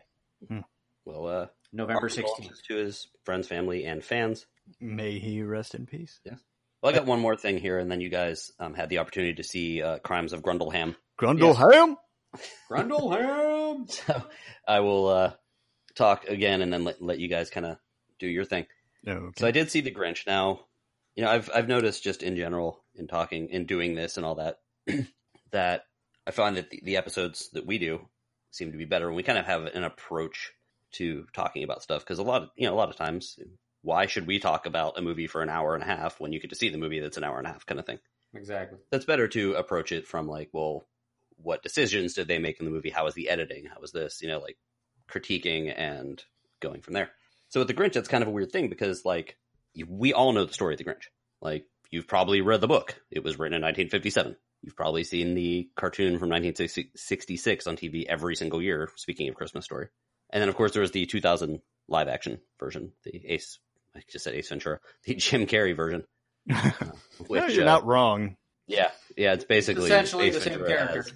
Well, uh, November sixteenth. to his friends, family, and fans. May he rest in peace. Yeah. Well, I got one more thing here, and then you guys um, had the opportunity to see uh, Crimes of Grundleham. Grundleham? Grundleham. So I will uh, talk again, and then let, let you guys kind of do your thing. Okay. So I did see the Grinch. Now, you know, I've I've noticed just in general in talking in doing this and all that that I find that the, the episodes that we do seem to be better when we kind of have an approach to talking about stuff because a lot of you know a lot of times why should we talk about a movie for an hour and a half when you get to see the movie that's an hour and a half kind of thing Exactly. that's better to approach it from like well what decisions did they make in the movie how was the editing how was this you know like critiquing and going from there so with the grinch that's kind of a weird thing because like we all know the story of the Grinch. Like you've probably read the book. It was written in 1957. You've probably seen the cartoon from 1966 on TV every single year. Speaking of Christmas Story, and then of course there was the 2000 live action version, the Ace. I just said Ace Ventura, the Jim Carrey version. uh, No, you're uh, not wrong. Yeah, yeah, it's basically Essentially Ace the same Ventura character.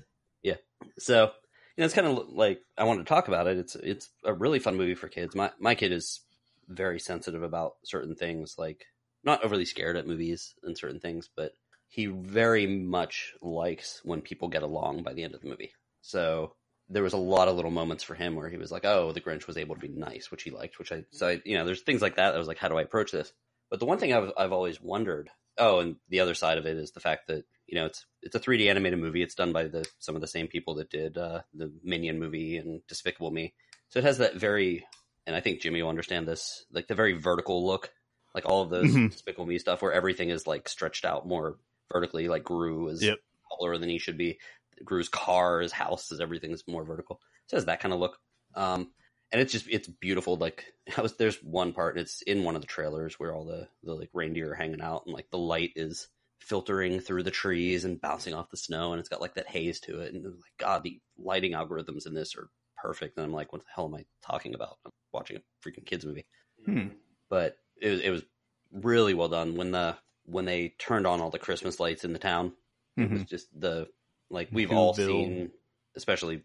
So you know, it's kind of like I wanted to talk about it. It's it's a really fun movie for kids. My my kid is very sensitive about certain things, like not overly scared at movies and certain things, but he very much likes when people get along by the end of the movie. So there was a lot of little moments for him where he was like, "Oh, the Grinch was able to be nice," which he liked. Which I so I, you know, there's things like that. I was like, "How do I approach this?" But the one thing I've I've always wondered. Oh, and the other side of it is the fact that you know it's it's a 3D animated movie. It's done by the some of the same people that did uh, the Minion movie and Despicable Me. So it has that very, and I think Jimmy will understand this, like the very vertical look, like all of those Mhm. Despicable Me stuff, where everything is like stretched out more vertically. Like Gru is Yep. taller than he should be. Gru's car, his house, is everything is more vertical. So it has that kind of look. Um, and it's just it's beautiful. Like I was there's one part, and it's in one of the trailers where all the the like reindeer are hanging out, and like the light is filtering through the trees and bouncing off the snow, and it's got like that haze to it. And like God, the lighting algorithms in this are perfect. And I'm like, what the hell am I talking about? I'm watching a freaking kids movie Hmm. but it was, it was really well done when the when they turned on all the Christmas lights in the town. It was Mhm. just the like we've all Whoville. seen, especially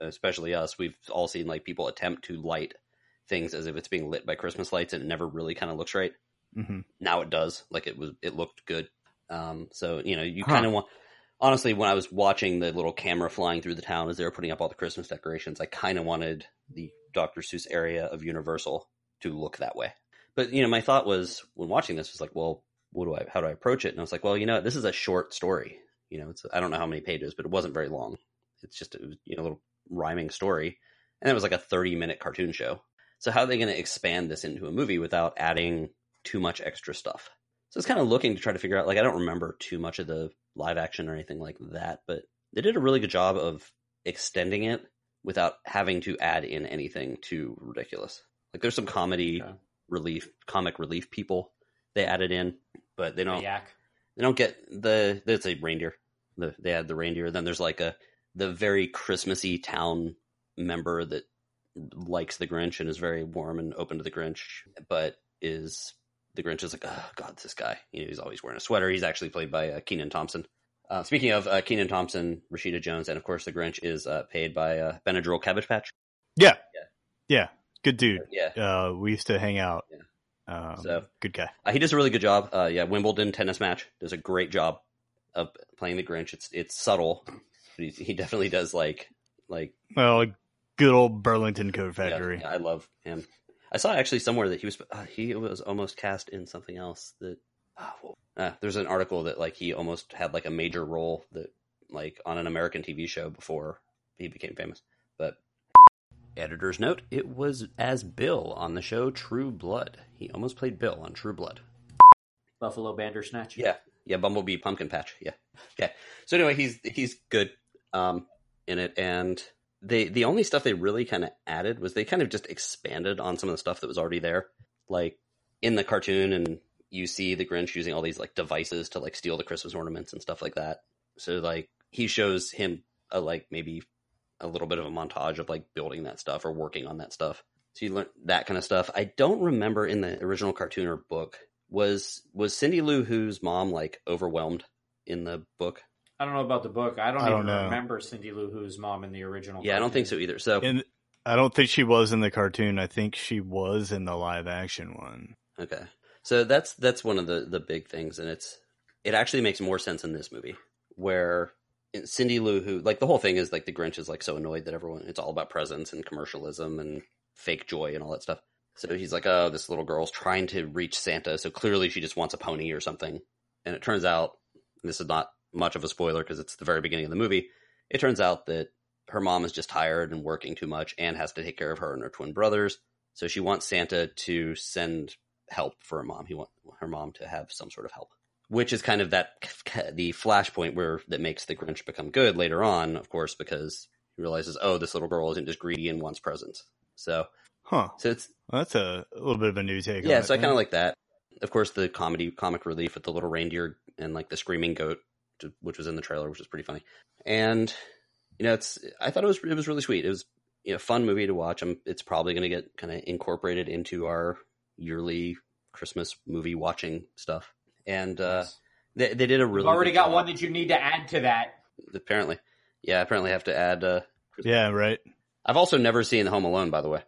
especially us. We've all seen like people attempt to light things as if it's being lit by Christmas lights, and it never really kind of looks right. Mhm. Now it does. Like it was, it looked good. Um, so you know, you Huh. kind of want. Honestly, when I was watching the little camera flying through the town as they were putting up all the Christmas decorations, I kind of wanted the Dr. Seuss area of Universal to look that way. But you know, my thought was when watching this was like, well, what do I? How do I approach it? And I was like, well, you know, this is a short story. You know, it's I don't know how many pages, but it wasn't very long. It's just was, you know a little rhyming story, and it was like a thirty minute cartoon show. So how are they going to expand this into a movie without adding too much extra stuff? So it's kind of looking to try to figure out. Like I don't remember too much of the live action or anything like that, but they did a really good job of extending it without having to add in anything too ridiculous. Like there's some comedy Okay. relief, comic relief people they added in, but they don't they don't get the it's a reindeer. The, they add the reindeer. Then there's like a the very Christmassy town member that likes the Grinch and is very warm and open to the Grinch, but is the Grinch is like, oh God, this guy. You know, he's always wearing a sweater. He's actually played by uh, Kenan Thompson. Uh, speaking of uh, Kenan Thompson, Rashida Jones, and of course the Grinch is uh, paid by uh, Benadryl Cabbage Patch. Yeah. Yeah. Yeah. Good dude. Yeah, Uh, we used to hang out. Yeah. Um, So- good guy. Uh, he does a really good job. Uh, yeah, Wimbledon tennis match does a great job of playing the Grinch. It's it's subtle, but he, he definitely does like like Well, good old Burlington Coat Factory. yeah, I love him. I saw actually somewhere that he was uh, he was almost cast in something else that uh, well, uh, there's an article that like he almost had like a major role that like on an American TV show before he became famous. But editor's note: it was as Bill on the show True Blood. He almost played Bill on True Blood. Buffalo Bandersnatch. Yeah, yeah, Bumblebee Pumpkin Patch. Yeah, okay. So anyway, he's he's good um, in it, and they the only stuff they really kind of added was they kind of just expanded on some of the stuff that was already there, like in the cartoon, and you see the Grinch using all these like devices to like steal the Christmas ornaments and stuff like that. So like he shows him a like maybe a little bit of a montage of like building that stuff or working on that stuff. So you learn that kind of stuff. I don't remember in the original cartoon or book was was Cindy Lou Who's mom like overwhelmed in the book? I don't know about the book. I don't I even don't remember Cindy Lou Who's mom in the original. Yeah, I don't think so either. So And I don't think she was in the cartoon. I think she was in the live action one. okay, so that's that's one of the the big things, and it's it actually makes more sense in this movie where Cindy Lou Who like the whole thing is like the Grinch is like so annoyed that everyone it's all about presents and commercialism and fake joy and all that stuff. So he's like, oh, this little girl's trying to reach Santa, so clearly she just wants a pony or something. And it turns out, and this is not much of a spoiler because it's the very beginning of the movie. It turns out that her mom is just tired and working too much and has to take care of her and her twin brothers. So she wants Santa to send help for her mom. He want her mom to have some sort of help, which is kind of that the flashpoint where that makes the Grinch become good later on, of course, because he realizes, oh, this little girl isn't just greedy and wants presents. So, Huh. so it's Well, that's a, a little bit of a new take. yeah. So I kind of like that. of course, the comedy comic relief with the little reindeer and like the screaming goat, which was in the trailer, which was pretty funny. And you know, it's I thought it was it was really sweet. It was you know, fun movie to watch. I'm, it's probably going to get kind of incorporated into our yearly Christmas movie watching stuff. And uh, they they did a really You've already got job. one that you need to add to that. apparently. Yeah, apparently I have to add. Uh, Yeah, right. I've also never seen Home Alone, by the way.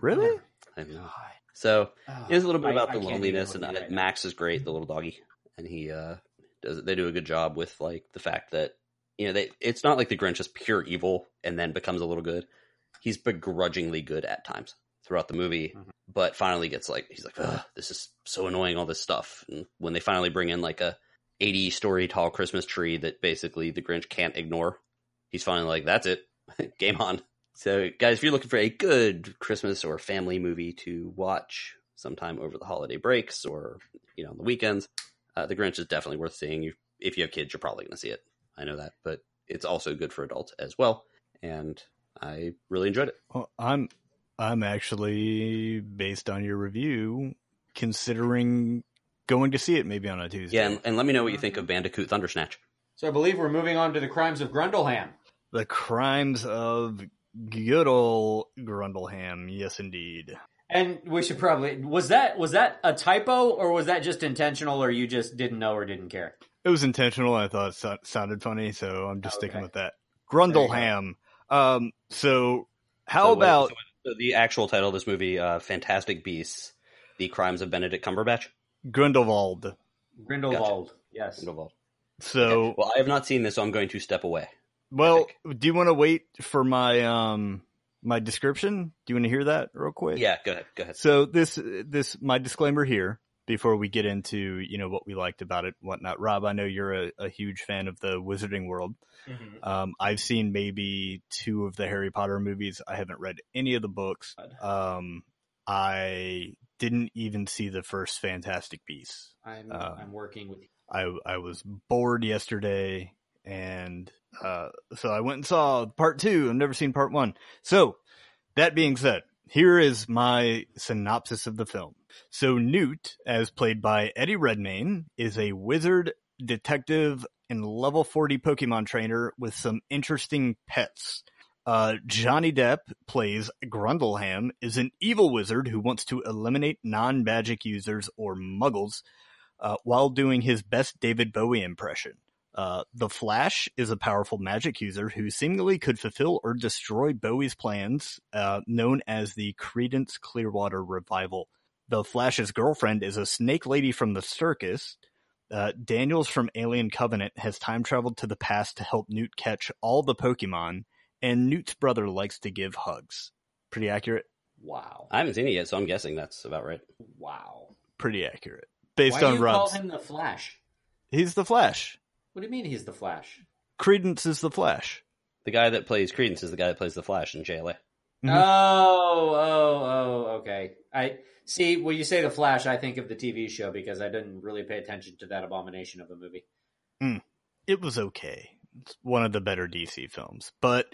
Really? I know. So it's a little bit about I the can't loneliness, and with you right now. Max is great, the little doggy, and he uh, does. They do a good job with like the fact that you know they. It's not like the Grinch is pure evil and then becomes a little good. He's begrudgingly good at times throughout the movie, Mhm. but finally gets like he's like, Ugh, this is so annoying, all this stuff. And when they finally bring in like a eighty story tall Christmas tree that basically the Grinch can't ignore, he's finally like, that's it, game on. So, guys, if you're looking for a good Christmas or family movie to watch sometime over the holiday breaks or you know on the weekends, uh, The Grinch is definitely worth seeing. You, if you have kids, you're probably going to see it. I know that, but it's also good for adults as well. And I really enjoyed it. Well, I'm I'm actually based on your review considering going to see it maybe on a Tuesday. Yeah, and, and let me know what you think of Bandicoot Thundersnatch. So I believe we're moving on to the crimes of Grundleham. the crimes of good old Grundleham. Yes, indeed. And we should probably was that was that a typo or was that just intentional or you just didn't know or didn't care? It was intentional. I thought it so- sounded funny, so I'm just sticking with that. Grundleham. Um. So how So what- about so the actual title of this movie? Uh, Fantastic Beasts: The Crimes of Benedict Cumberbatch. Grindelwald? Grindelwald. Yes. Grindelwald. So Okay. Well, I have not seen this, so I'm going to step away. well, do you want to wait for my um my description? Do you want to hear that real quick? Yeah, go ahead. Go ahead. So this this my disclaimer here before we get into you know what we liked about it, whatnot. Rob, I know you're a, a huge fan of the Wizarding World. Um, I've seen maybe two of the Harry Potter movies. I haven't read any of the books. Um, I didn't even see the first Fantastic Beasts. I'm Uh, I'm working with I I was bored yesterday, and uh, so I went and saw part two. I've never seen part one. So that being said, here is my synopsis of the film. So Newt, as played by Eddie Redmayne, is a wizard, detective, and level forty Pokemon trainer with some interesting pets. Uh, Johnny Depp plays Grundleham, is an evil wizard who wants to eliminate non-magic users or muggles uh, while doing his best David Bowie impression. Uh, the Flash is a powerful magic user who seemingly could fulfill or destroy Bowie's plans, uh, known as the Credence Clearwater Revival. The Flash's girlfriend is a snake lady from the circus. Uh, Daniels from Alien Covenant has time traveled to the past to help Newt catch all the Pokemon, and Newt's brother likes to give hugs. Pretty accurate? wow. I haven't seen it yet, so I'm guessing that's about right. Wow. Pretty accurate. Based Why do on you call him the Flash? He's the Flash. What do you mean he's the Flash? Credence is the Flash. The guy that plays Credence is the guy that plays the Flash in JLA. Mhm. Oh, oh, oh, okay. I see when you say the Flash, I think of the TV show because I didn't really pay attention to that abomination of a movie. it was okay. It's one of the better DC films, but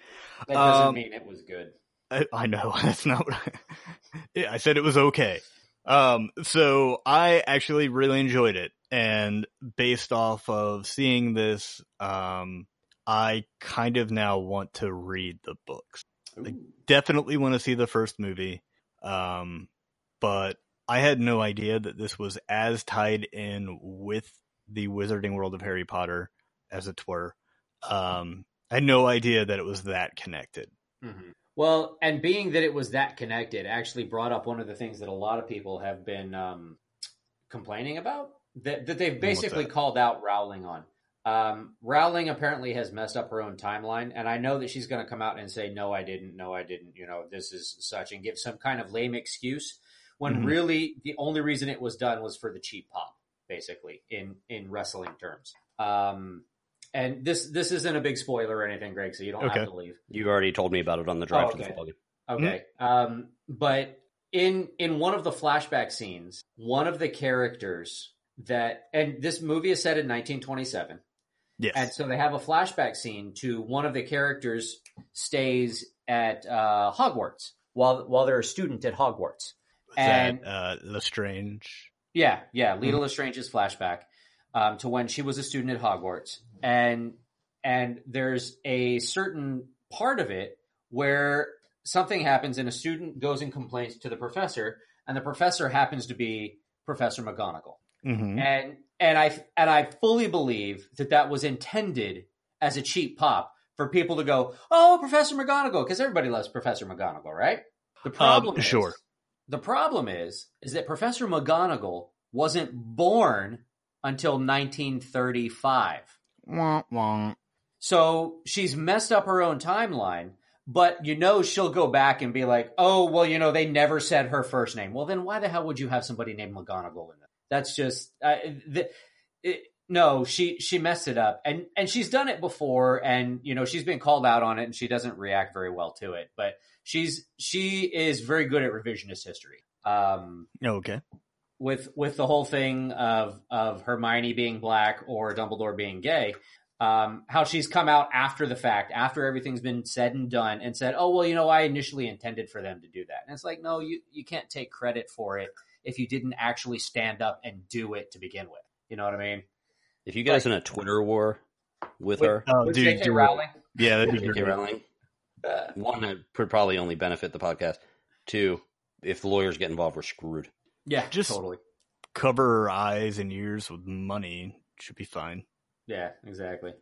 That doesn't Um, mean it was good. I, I know that's not what I, yeah, I said. It was okay. Um, so I actually really enjoyed it, and based off of seeing this, um, I kind of now want to read the books. Ooh. Definitely want to see the first movie, um, but I had no idea that this was as tied in with the Wizarding World of Harry Potter as it were. Um, I had no idea that it was that connected. Mhm. Well, and being that it was that connected, actually brought up one of the things that a lot of people have been um, complaining about that, that they've basically called out Rowling on. Um, Rowling apparently has messed up her own timeline, and I know that she's going to come out and say, "No, I didn't. No, I didn't. You know, this is such," and give some kind of lame excuse. When Mhm. really the only reason it was done was for the cheap pop, basically in in wrestling terms. Um, and this this isn't a big spoiler or anything, Greg, so you don't Okay. have to leave. You already told me about it on the drive Oh, to the okay. football game. Okay. Um, but in in one of the flashback scenes, one of the characters that and this movie is set in 1927, Yes. and so they have a flashback scene to one of the characters stays at uh, Hogwarts while while they're a student at Hogwarts. Was and- that uh, Lestrange? Yeah, yeah. Leta Lestrange's flashback um, to when she was a student at Hogwarts, and and there's a certain part of it where something happens and a student goes and complains to the professor, and the professor happens to be Professor McGonagall, hmm and and I and I fully believe that that was intended as a cheap pop for people to go, oh, Professor McGonagall, because everybody loves Professor McGonagall, right? The problem, is, sure. The problem is, is that Professor McGonagall wasn't born until 1935. Wah, wah. So she's messed up her own timeline, but you know she'll go back and be like, "Oh, well, you know they never said her first name." Well, then why the hell would you have somebody named McGonagall in it? That's just uh, the, it, no. She she messed it up, and and she's done it before, and you know she's been called out on it, and she doesn't react very well to it. But she's she is very good at revisionist history. Um, Okay. With with the whole thing of of Hermione being black or Dumbledore being gay, um, how she's come out after the fact, after everything's been said and done, and said, "Oh well, you know, I initially intended for them to do that." And it's like, no, you you can't take credit for it if you didn't actually stand up and do it to begin with. You know what I mean? If you guys us in a Twitter war with Wait, her, Oh, With dude, J.K. Rowling. Yeah, that'd be J.K. Rowling, Uh, one that would probably only benefit the podcast. Two, if the lawyers get involved, we're screwed. Yeah, Just- totally. Cover her eyes and ears with money. Should be fine. Yeah, exactly.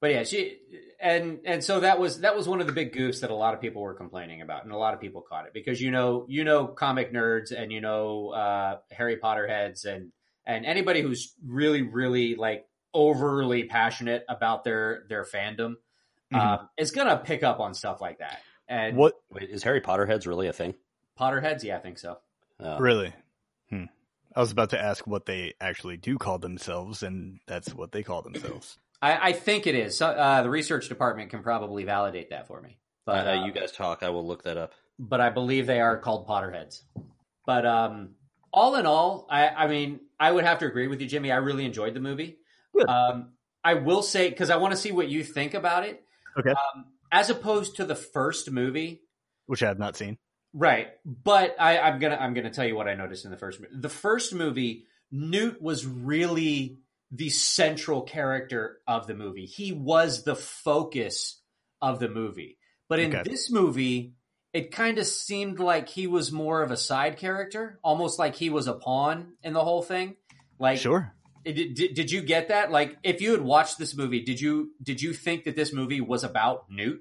But yeah, she and and so that was that was one of the big goofs that a lot of people were complaining about, and a lot of people caught it because you know you know comic nerds and you know uh, Harry Potter heads and and anybody who's really really like overly passionate about their their fandom Mhm. um, is gonna pick up on stuff like that. And What Wait, is Harry Potter heads really a thing? Potterheads? Yeah, I think so. Uh, really? I was about to ask what they actually do call themselves, and that's what they call themselves. I, I think it is. Uh, the research department can probably validate that for me. But uh, uh, you guys talk. I will look that up. but I believe they are called Potterheads. But um, all in all, I, I mean, I would have to agree with you, Jimmy. I really enjoyed the movie. Um, I will say because I want to see what you think about it. Okay. Um, as opposed to the first movie, which I have not seen. Right? But I, I'm gonna I'm gonna tell you what I noticed in the first movie. The first movie, Newt was really the central character of the movie. He was the focus of the movie. But in Okay. this movie, it kind of seemed like he was more of a side character, almost like he was a pawn in the whole thing. Like, Sure. did, did, did you get that? Like, if you had watched this movie, did you did you think that this movie was about Newt?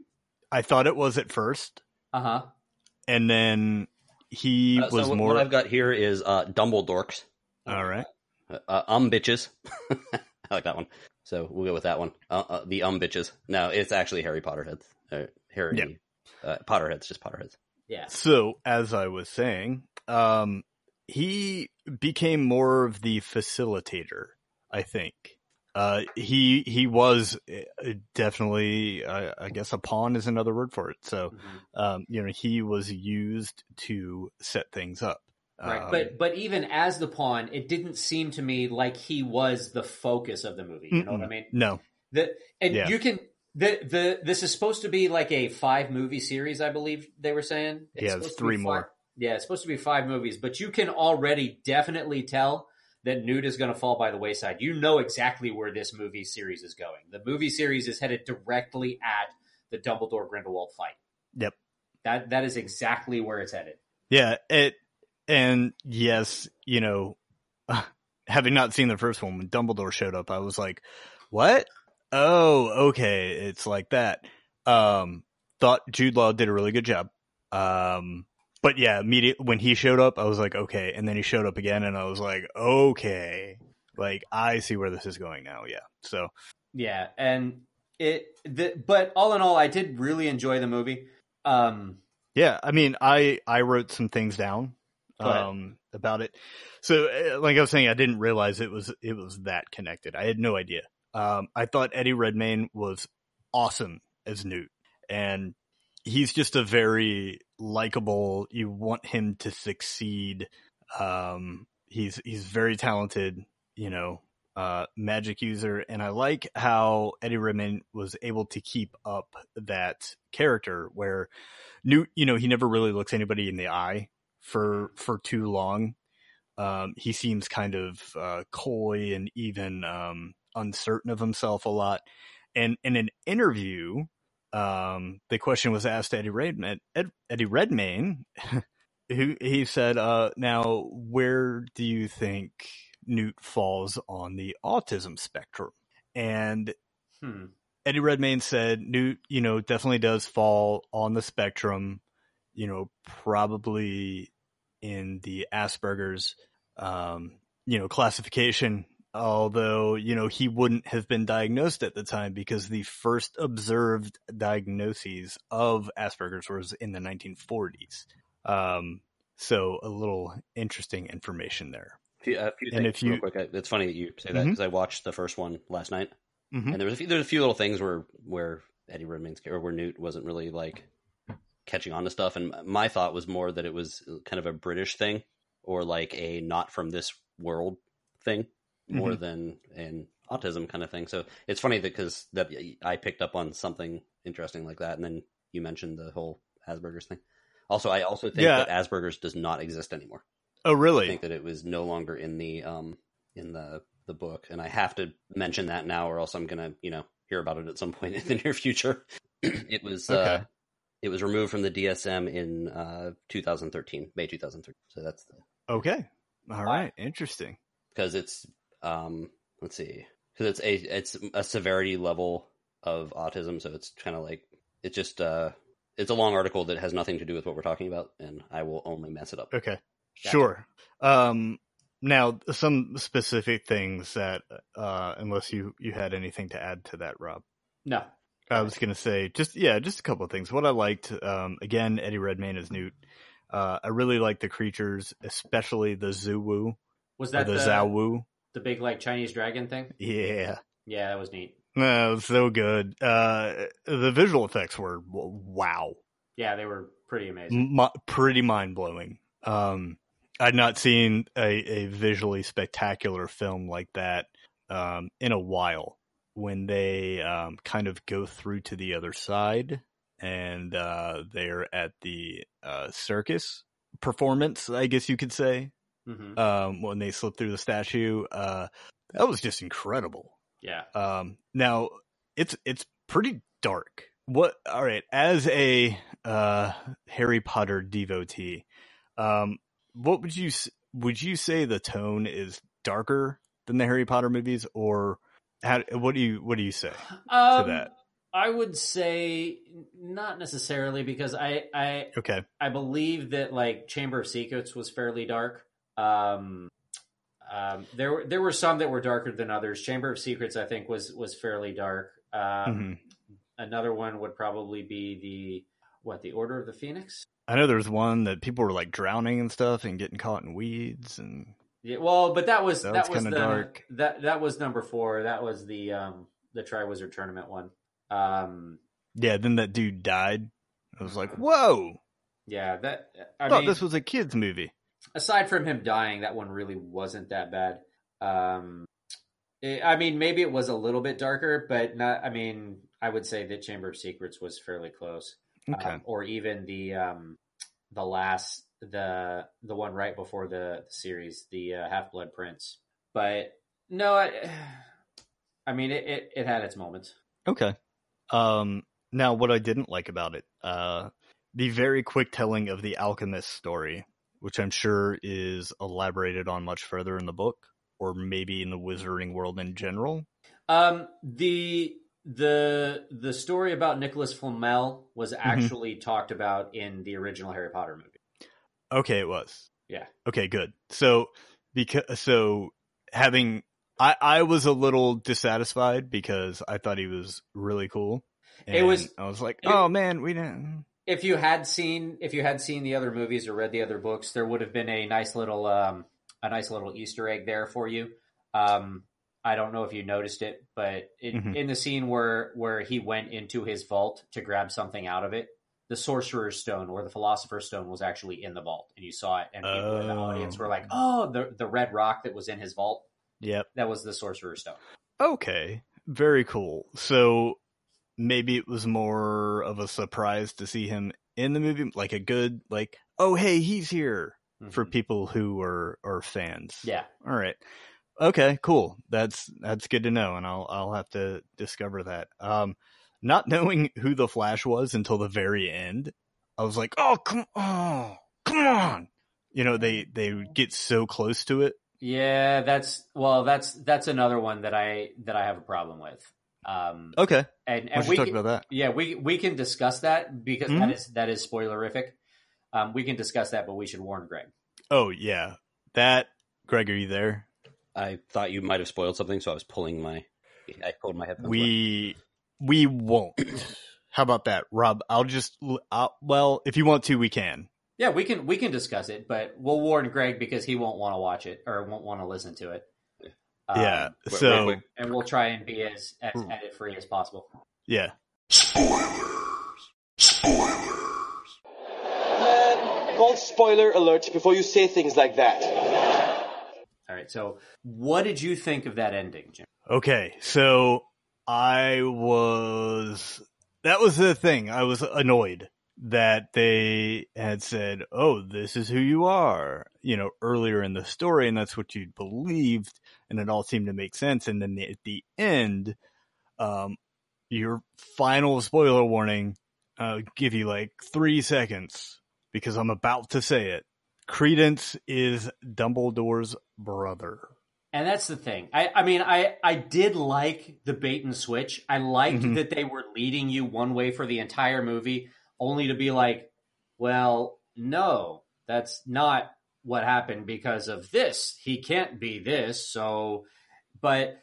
I thought it was at first, Uh huh. And then he Uh, so was what- more. What I've got here is uh, Dumbledorks. All right. Uh, uh, um bitches. I like that one. So we'll go with that one. Uh, uh, the um bitches. No, it's actually Harry Potterheads. Uh, Harry. Yeah. Uh, Potterheads, just Potterheads. Yeah. So, as I was saying, um, he became more of the facilitator. I think uh, he he was uh, definitely, uh, I guess, a pawn is another word for it. So, Mhm. um, you know, he was used to set things up. Right, Um, but but even as the pawn, it didn't seem to me like he was the focus of the movie. You know what I mean? no, The and Yeah. you can the the this is supposed to be like a five movie series, I believe they were saying. Yeah, it's three more. Five, yeah, it's supposed to be five movies, but you can already definitely tell that Newt is going to fall by the wayside. You know exactly where this movie series is going. The movie series is headed directly at the Dumbledore Grindelwald fight. Yep. That that is exactly where it's headed. yeah, it, and yes, you know, having not seen the first one when Dumbledore showed up, I was like, "What? Oh, okay, it's like that." Um, thought Jude Law did a really good job. Um, but yeah, immediate when he showed up, I was like, "Okay," and then he showed up again, and I was like, "Okay." Like I see where this is going now. Yeah. So Yeah, and it the but all in all, I did really enjoy the movie. Um, Yeah, I mean, I I wrote some things down um about it. So, uh, like I was saying, I didn't realize it was it was that connected. I had no idea. Um, I thought Eddie Redmayne was awesome as Newt, and he's just a very likable. You want him to succeed. Um, he's he's very talented. You know, uh, magic user, and I like how Eddie Redmayne was able to keep up that character where Newt, you know, he never really looks anybody in the eye for for too long. um, he seems kind of uh, coy and even um, uncertain of himself a lot. And in an interview, um, the question was asked to Eddie Redmayne, Ed, Eddie Redmayne, who he said, uh, "Now, where do you think Newt falls on the autism spectrum?" And Hmm. Eddie Redmayne said Newt, you know, definitely does fall on the spectrum, you know, probably in the Asperger's, um, you know, classification. Although, you know, he wouldn't have been diagnosed at the time because the first observed diagnoses of Asperger's was in the 1940s. Um, so a little interesting information there. A few And if you- real quick. It's funny that you say that because I watched the first one last night, Mhm. and there was a few, a few little things where where Eddie Redmayne's or where Newt wasn't really like catching on to stuff, and my thought was more that it was kind of a British thing or like a not from this world thing more Mm-hmm. than an autism kind of thing. So it's funny that because that I picked up on something interesting like that, and then you mentioned the whole Asperger's thing. Also, I also think Yeah. that Asperger's does not exist anymore. Oh, really? I think that it was no longer in the um in the the book, and I have to mention that now, or else I'm gonna you know hear about it at some point in the near future. it was uh, it was removed from the DSM in uh 2013, May 2013. So that's the Okay. All right. Interesting. because it's um let's see because it's a it's a severity level of autism, so it's kind of like it's just uh it's a long article that has nothing to do with what we're talking about, and I will only mess it up. Okay. Gotcha. Sure. Um, now some specific things that, uh, unless you, you had anything to add to that, Rob, No. I was going to say just, yeah, just a couple of things. What I liked, um, again, Eddie Redmayne as Newt. Uh, I really like the creatures, especially the Zouwu Was that the, the, Zawu. The big like Chinese dragon thing? Yeah. Yeah, that was neat. No, was so good. Uh, the visual effects were wow. Yeah, they were pretty amazing. M- pretty mind blowing. Um, I'd not seen a, a visually spectacular film like that um, in a while. When they um, kind of go through to the other side and uh, they're at the uh, circus performance, I guess you could say. Hmm Um, when they slip through the statue, uh, that was just incredible. Yeah. Um, now it's it's pretty dark. What? All right, as a uh, Harry Potter devotee, um, what would you would you say the tone is darker than the Harry Potter movies, or how? What do you what do you say? Um, that. I would say not necessarily because I I Okay, I believe that like Chamber of Secrets was fairly dark. Um, um, there were there were some that were darker than others. Chamber of Secrets, I think, was was fairly dark. Um, Mhm. Another one would probably be the what the Order of the Phoenix. I know there's one that people were like drowning and stuff and getting caught in weeds and Yeah, well, but that was That that, was was, the dark. that that was number four. That was the um the Triwizard Tournament one. Um, yeah. Then that dude died. I was like, whoa! yeah, that I I thought mean, this was a kids movie. Aside from him dying, that one really wasn't that bad. Um, it- I mean, maybe it was a little bit darker, but not. I mean, I would say that Chamber of Secrets was fairly close. Okay. Um, or even the um, the last the the one right before the, the series, the uh, Half Blood Prince. But no, I, I mean, it, it it had its moments. Okay. Um, now, what I didn't like about it, uh, the very quick telling of the alchemist story, which I'm sure is elaborated on much further in the book, or maybe in the wizarding world in general. Um, the the the story about Nicholas Flamel was actually talked about in the original Harry Potter movie. Okay, it was. Yeah. Okay, good. So, because so having, I I was a little dissatisfied because I thought he was really cool. It was- I was like, it- oh man, we didn't. If you had seen if you had seen the other movies or read the other books, there would have been a nice little um a nice little Easter egg there for you. Um, I don't know if you noticed it, but it, Mhm. in the scene where where he went into his vault to grab something out of it, the sorcerer's stone or the philosopher's stone was actually in the vault, and you saw it, and people in the Oh. audience were like, "Oh, the the red rock that was in his vault, Yep. that was the sorcerer's stone." Okay, very cool. So maybe it was more of a surprise to see him in the movie, like a good, like, oh hey, he's here. for Mhm. people who are are fans. Yeah. All right. Okay, cool. That's that's good to know, and I'll I'll have to discover that. Um, not knowing who the Flash was until the very end, I was like, oh come oh come on, you know they they get so close to it. Yeah, that's well, that's that's another one that I that I have a problem with. Um, Okay, and and don't we you talk can- about that? yeah we we can discuss that because Mhm. that is that is spoilerific. Um, we can discuss that, but we should warn Greg. Oh yeah, that Greg, are you there? I thought you might have spoiled something, so I was pulling my. I pulled my headphones. away. We we won't. How about that, Rob? I'll just I'll, well, if you want to, we can. Yeah, we can we can discuss it, but we'll warn Greg because he won't want to watch it or won't want to listen to it. Um, yeah. wait, So wait, wait. and we'll try and be as as Hmm. edit free as possible. yeah. Spoilers. Spoilers. Man, call spoiler alert before you say things like that. All right. So, what did you think of that ending, Jim? Okay, so I was that was the thing. I was annoyed that they had said, "Oh, this is who you are," you know, earlier in the story, and that's what you believed, and it all seemed to make sense. And then at the end, um, your final spoiler warning, uh, give you like three seconds because I'm about to say it. Credence is Dumbledore's brother. And that's the thing. I, I mean, I, I did like the bait and switch. I liked Mhm. that they were leading you one way for the entire movie, only to be like, well, no, that's not what happened because of this. He can't be this. So, but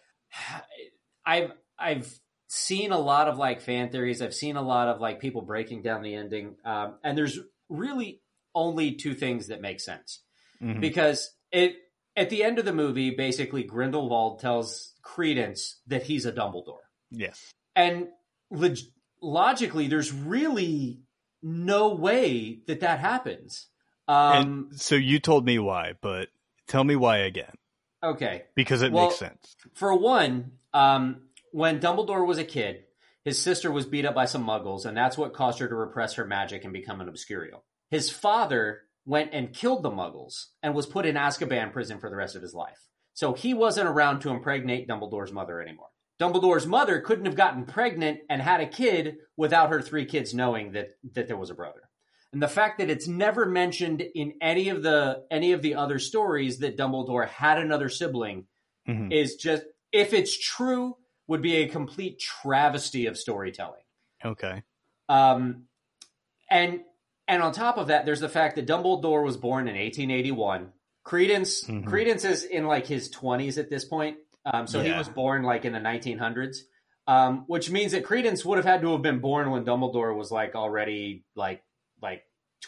I've, I've seen a lot of like fan theories. I've seen a lot of like people breaking down the ending. Um, and there's really only two things that make sense Mhm. because it at the end of the movie, basically Grindelwald tells Credence that he's a Dumbledore, Yes. and log- logically, there's really no way that that happens. Um, So you told me why, but tell me why again, okay, because it Well- makes sense. for one, um, when Dumbledore was a kid, his sister was beat up by some Muggles, and that's what caused her to repress her magic and become an Obscurial. His father went and killed the Muggles and was put in Azkaban prison for the rest of his life. So he wasn't around to impregnate Dumbledore's mother anymore. Dumbledore's mother couldn't have gotten pregnant and had a kid without her three kids knowing that that there was a brother. And the fact that it's never mentioned in any of the any of the other stories that Dumbledore had another sibling Mhm. is just if it's true would be a complete travesty of storytelling. Okay. Um, and and on top of that, there's the fact that Dumbledore was born in 1881. Credence Mhm. Credence is in like his 20s at this point. Um, so he was born like in the 1900s, um, which means that Credence would have had to have been born when Dumbledore was like already like like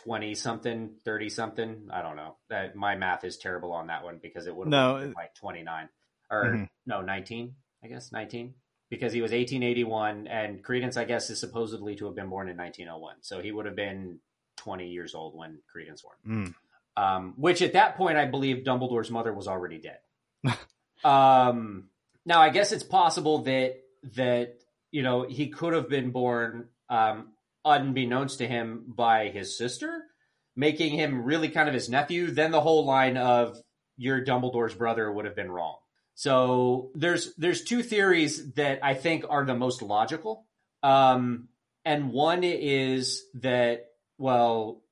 20 something, 30 something. I don't know. That my math is terrible on that one because it would have No, been like 29 or Mhm. no 19, I guess 19 because he was 1881 and Credence I guess is supposedly to have been born in 1901. So he would have been 20 years old when Credence was born Mm. um, which at that point I believe Dumbledore's mother was already dead. um, now I guess it's possible that that you know he could have been born um, unbeknownst to him by his sister, making him really kind of his nephew. Then the whole line of your Dumbledore's brother would have been wrong. So there's there's two theories that I think are the most logical. Um, and one is that well,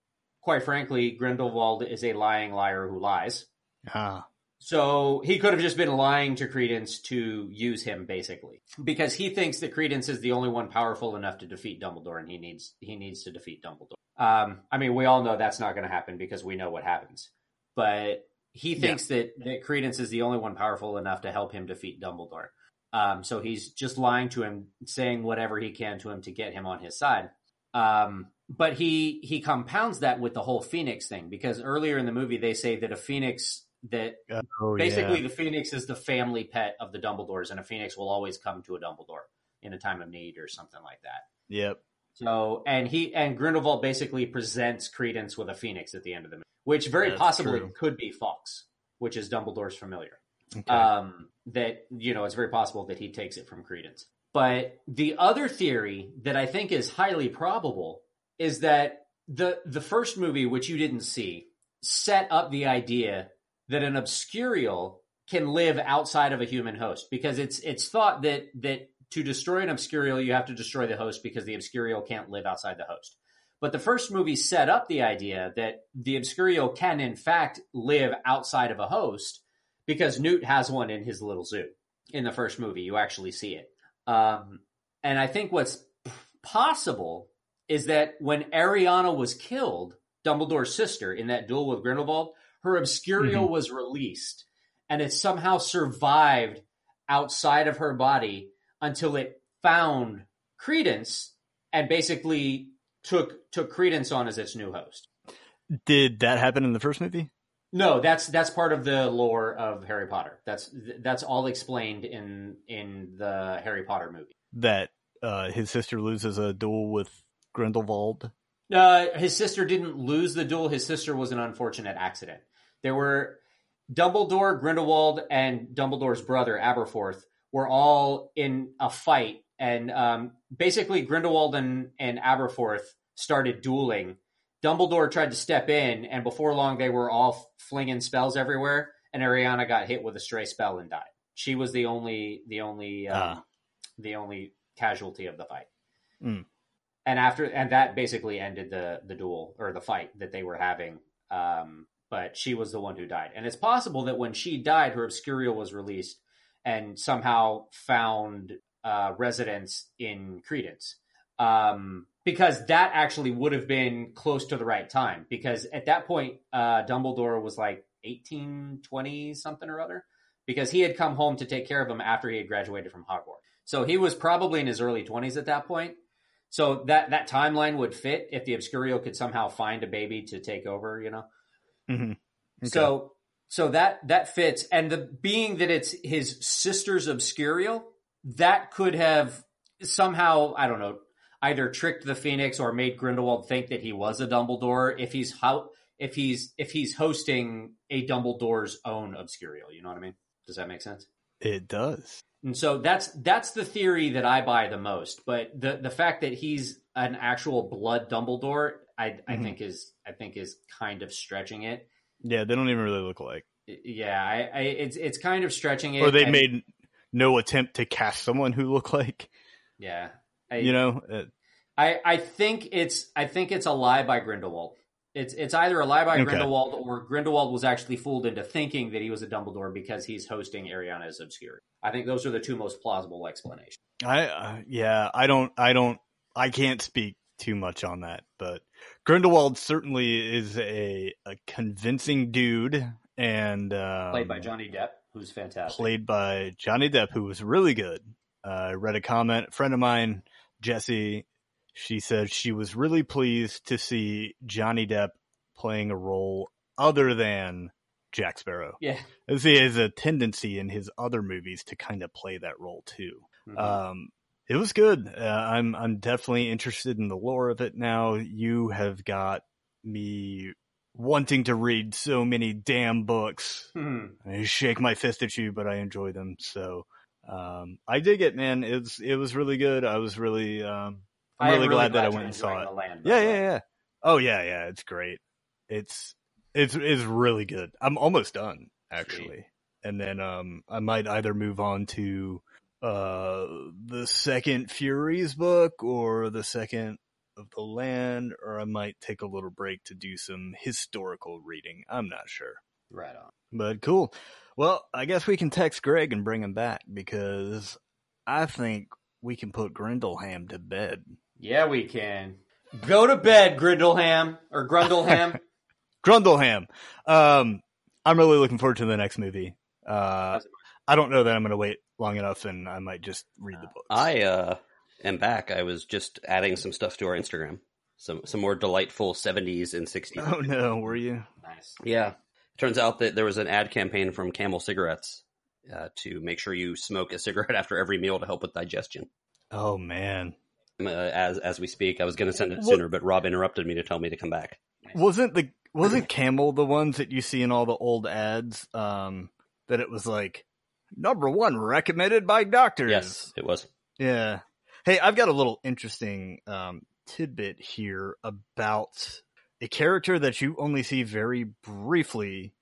quite frankly, Grindelwald is a lying liar who lies. Ah. So he could have just been lying to Credence to use him, basically, because he thinks that Credence is the only one powerful enough to defeat Dumbledore, and he needs he needs to defeat Dumbledore. Um, I mean, we all know that's not going to happen because we know what happens. But he thinks that that Credence is the only one powerful enough to help him defeat Dumbledore. Um, so he's just lying to him, saying whatever he can to him to get him on his side. Um, but he he compounds that with the whole Phoenix thing because earlier in the movie they say that a Phoenix that Oh, basically yeah. the Phoenix is the family pet of the Dumbledores, and a Phoenix will always come to a Dumbledore in a time of need or something like that. Yep. So, and he and Grindelwald basically presents Credence with a Phoenix at the end of the movie, which very That's possibly true. could be Fawkes, which is Dumbledore's familiar Okay. um, that you know it's very possible that he takes it from Credence. But the other theory that I think is highly probable is that the the first movie, which you didn't see, set up the idea that an obscurial can live outside of a human host because it's it's thought that that to destroy an obscurial you have to destroy the host because the obscurial can't live outside the host. But the first movie set up the idea that the obscurial can in fact live outside of a host because Newt has one in his little zoo. In the first movie, you actually see it. Um, and I think what's p- possible is that when Ariana was killed, Dumbledore's sister, in that duel with Grindelwald, her obscurial was released and it somehow survived outside of her body until it found Credence and basically took took Credence on as its new host. Did that happen in the first movie? No, that's that's part of the lore of Harry Potter. That's that's all explained in in the Harry Potter movie. That uh, his sister loses a duel with Grindelwald. Uh, his sister didn't lose the duel. His sister was an unfortunate accident. There were Dumbledore, Grindelwald, and Dumbledore's brother Aberforth were all in a fight, and um, basically Grindelwald and, and Aberforth started dueling. Dumbledore tried to step in, and before long they were all flinging spells everywhere, and Ariana got hit with a stray spell and died. She was the only the only um, Ah. the only casualty of the fight. Mm. And after and that basically ended the the duel or the fight that they were having. Um, but she was the one who died, and it's possible that when she died, her obscurial was released and somehow found uh, residence in Credence. Um, because that actually would have been close to the right time. Because at that point, uh, Dumbledore was like 18, 20 something or other. Because he had come home to take care of him after he had graduated from Hogwarts. So he was probably in his early 20s at that point. So that, that timeline would fit if the Obscurial could somehow find a baby to take over, you know? Mm-hmm. So so that that fits, and the being that it's his sister's obscurial, that could have somehow I don't know either tricked the Phoenix or made Grindelwald think that he was a Dumbledore if he's how if he's if he's hosting a Dumbledore's own obscurial. You know what I mean? Does that make sense? it does. And so that's that's the theory that I buy the most. But the the fact that he's an actual blood Dumbledore, I I Mhm. think is I think is kind of stretching it. Yeah, they don't even really look alike. Yeah, I, I it's it's kind of stretching it. Or they and- made no attempt to cast someone who looked like yeah. I, you know. Uh, I I think it's I think it's a lie by Grindelwald. It's it's either a lie by Okay. Grindelwald or Grindelwald was actually fooled into thinking that he was a Dumbledore because he's hosting Ariana's Obscurial. I think those are the two most plausible explanations. I uh, yeah, I don't, I don't, I can't speak too much on that, but Grindelwald certainly is a a convincing dude, and um, Played by Johnny Depp, who's fantastic. played by Johnny Depp, who was really good. Uh, I read a comment, a friend of mine, Jesse, she said she was really pleased to see Johnny Depp playing a role other than Jack Sparrow. Yeah. As he has a tendency in his other movies to kind of play that role too. Mhm. Um, it was good. Uh, I'm I'm definitely interested in the lore of it now. You have got me wanting to read so many damn books. Hmm. I shake my fist at you, but I enjoy them. So um, I dig it, man. It's it was really good. I was really um, I'm am really, glad that I went and saw it. Land, Yeah, yeah, yeah. Oh yeah, yeah. It's great. It's it's it's really good. I'm almost done actually, and then um I might either move on to uh the second Furies book or the second of the Land, or I might take a little break to do some historical reading. I'm not sure. Right on. But cool. Well, I guess we can text Greg and bring him back because I think we can put Grindelham to bed. Yeah, we can. Go to bed, Grindelham or Grundleham. Grundleham. Um, I'm really looking forward to the next movie. Uh, I don't know that I'm going to wait long enough, and I might just read the books. I uh, am back. I was just adding some stuff to our Instagram. Some some more delightful 70s and 60s. oh no, were you? nice. Yeah. Turns out that there was an ad campaign from Camel Cigarettes uh, to make sure you smoke a cigarette after every meal to help with digestion. Oh man, Uh, as as we speak, I was going to send it What- sooner, but Rob interrupted me to tell me to come back. wasn't the wasn't Camel the ones that you see in all the old ads? Um, that it was like number one recommended by doctors. Yes, it was. Yeah. Hey, I've got a little interesting um, tidbit here about a character that you only see very briefly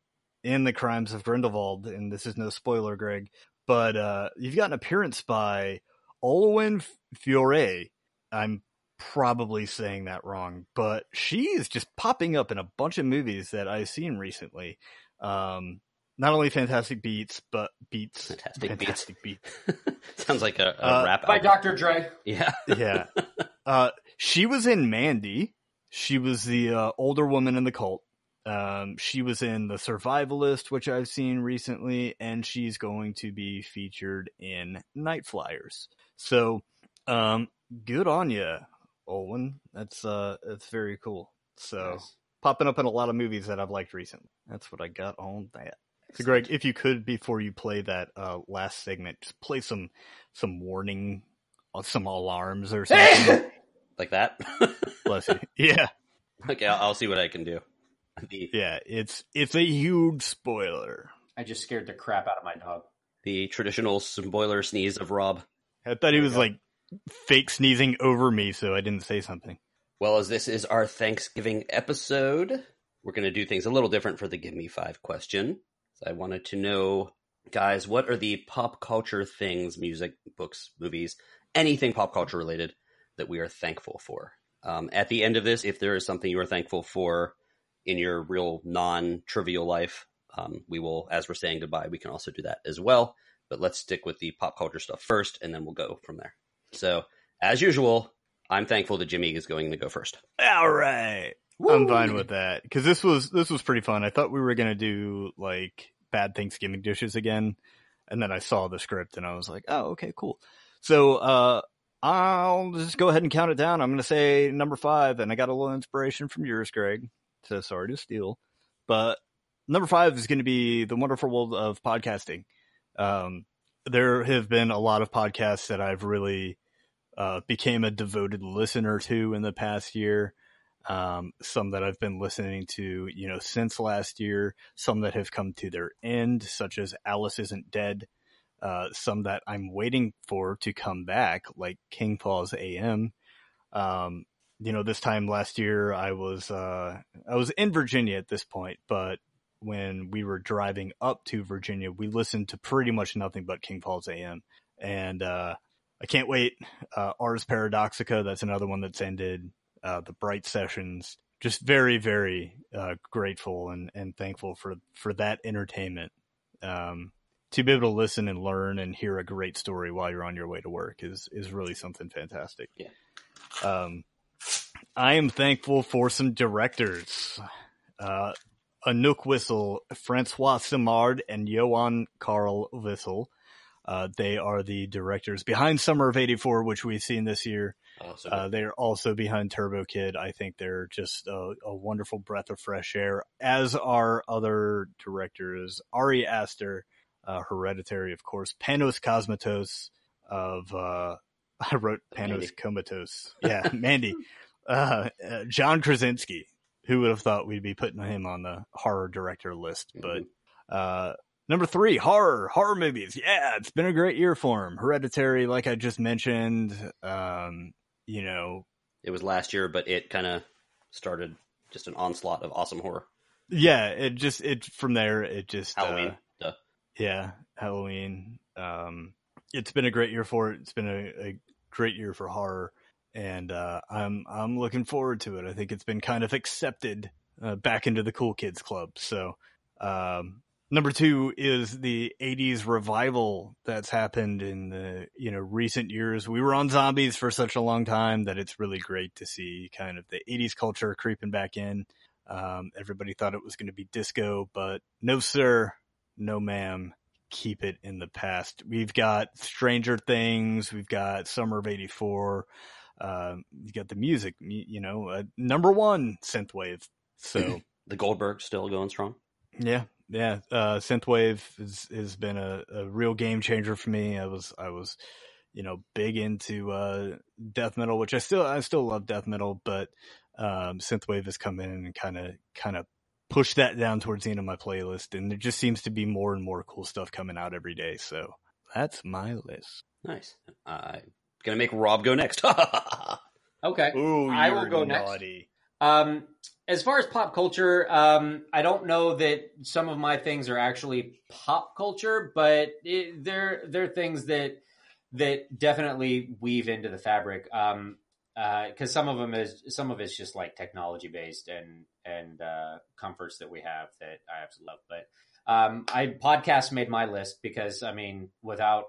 in the Crimes of Grindelwald, and this is no spoiler, Greg, but uh, you've got an appearance by Olwen Fiore. I'm probably saying that wrong, but she is just popping up in a bunch of movies that I've seen recently. Um, not only Fantastic Beats, but Beats. Fantastic, Fantastic Beats. Sounds like a, a Uh, rap By album. Dr. Dre. Yeah. yeah. Uh, she was in Mandy. She was the uh, older woman in the cult. Um, she was in The Survivalist, which I've seen recently, and she's going to be featured in Nightflyers. So, um, good on you, Olwen. That's uh, that's very cool. So, Nice. popping up in a lot of movies that I've liked recently. That's what I got on that. So, Greg, if you could, before you play that uh, last segment, just play some some warning, uh, some alarms or something. Like that. Bless you. Yeah, okay, I'll, I'll see what I can do. The yeah. It's it's a huge spoiler. I just scared the crap out of my dog. the traditional spoiler sneeze of Rob. I thought he was like fake sneezing over me, so I didn't say something. Well, as this is our Thanksgiving episode, we're going to do things a little different for the Give Me Five question. So I wanted to know, guys, what are the pop culture things, music, books, movies, anything pop culture related that we are thankful for? Um, at the end of this, if there is something you are thankful for in your real non trivial life, um, we will, as we're saying goodbye, we can also do that as well. But let's stick with the pop culture stuff first, and then we'll go from there. So, as usual, I'm thankful that Jimmy is going to go first. All right, I'm fine with that because this was this was pretty fun. I thought we were gonna do like bad Thanksgiving dishes again, and then I saw the script and I was like, oh, okay, cool. So uh, I'll just go ahead and count it down. I'm gonna say number five, and I got a little inspiration from yours, Greg. So sorry to steal, but number five is going to be the wonderful world of podcasting. Um, there have been a lot of podcasts that I've really uh, became a devoted listener to in the past year. Um, some that I've been listening to, you know, since last year. Some that have come to their end, such as Alice Isn't Dead. Uh, some that I'm waiting for to come back, like King Falls AM. Um, you know, this time last year, I was uh, I was in Virginia at this point, but when we were driving up to Virginia, we listened to pretty much nothing but King Falls AM, and uh, I can't wait. Uh, Ars Paradoxica, that's another one that's ended. Uh, the Bright Sessions, just very, very uh, grateful and, and thankful for for that entertainment. Um, to be able to listen and learn and hear a great story while you're on your way to work is is really something fantastic. Yeah. Um, I am thankful for some directors. Uh, Anouk Whissell, Francois Simard, and Johan Carl Wissel. Uh, they are the directors behind Summer of '84, which we've seen this year. Oh, so Uh, they're also behind Turbo Kid. I think they're just a, a wonderful breath of fresh air, as are other directors. Ari Aster, uh, Hereditary, of course. Panos Cosmatos of, uh, I wrote Panos. Comatose. Yeah, Mandy. Uh, uh, John Krasinski. Who would have thought we'd be putting him on the horror director list? But, uh, Number three, horror, horror movies. Yeah, it's been a great year for him. Hereditary, like I just mentioned, um, you know, it was last year, but it kind of started just an onslaught of awesome horror. yeah, it just, it, from there, it just, uh, Halloween. Duh. yeah, Halloween. Um, it's been a great year for it. It's been a, a great year for horror. And, uh, I'm, I'm looking forward to it. I think it's been kind of accepted, uh, back into the cool kids club. So, um, Number two is the 80s revival that's happened in the, you know, recent years. We were on zombies for such a long time that it's really great to see kind of the 80s culture creeping back in. Um, everybody thought it was going to be disco, but no, sir. No, ma'am. Keep it in the past. We've got Stranger Things. We've got Summer of 84. Um, you got the music, you you know, uh, number one synthwave. So, The Goldberg still going strong. Yeah, yeah. Uh, synthwave has has been a, a real game changer for me. I was I was, you know, big into uh, death metal, which I still I still love death metal, but um, synthwave has come in and kind of kind of pushed that down towards the end of my playlist, and there just seems to be more and more cool stuff coming out every day. So that's my list. Nice. I'm gonna make Rob go next. Okay. Ooh, I will you're go next. naughty. Um, as far as pop culture, um, I don't know that some of my things are actually pop culture, but it, they're they're things that that definitely weave into the fabric. Um, because some of them is some of it's just like technology based and and uh, comforts that we have that I absolutely love. But um, I podcast made my list because I mean, without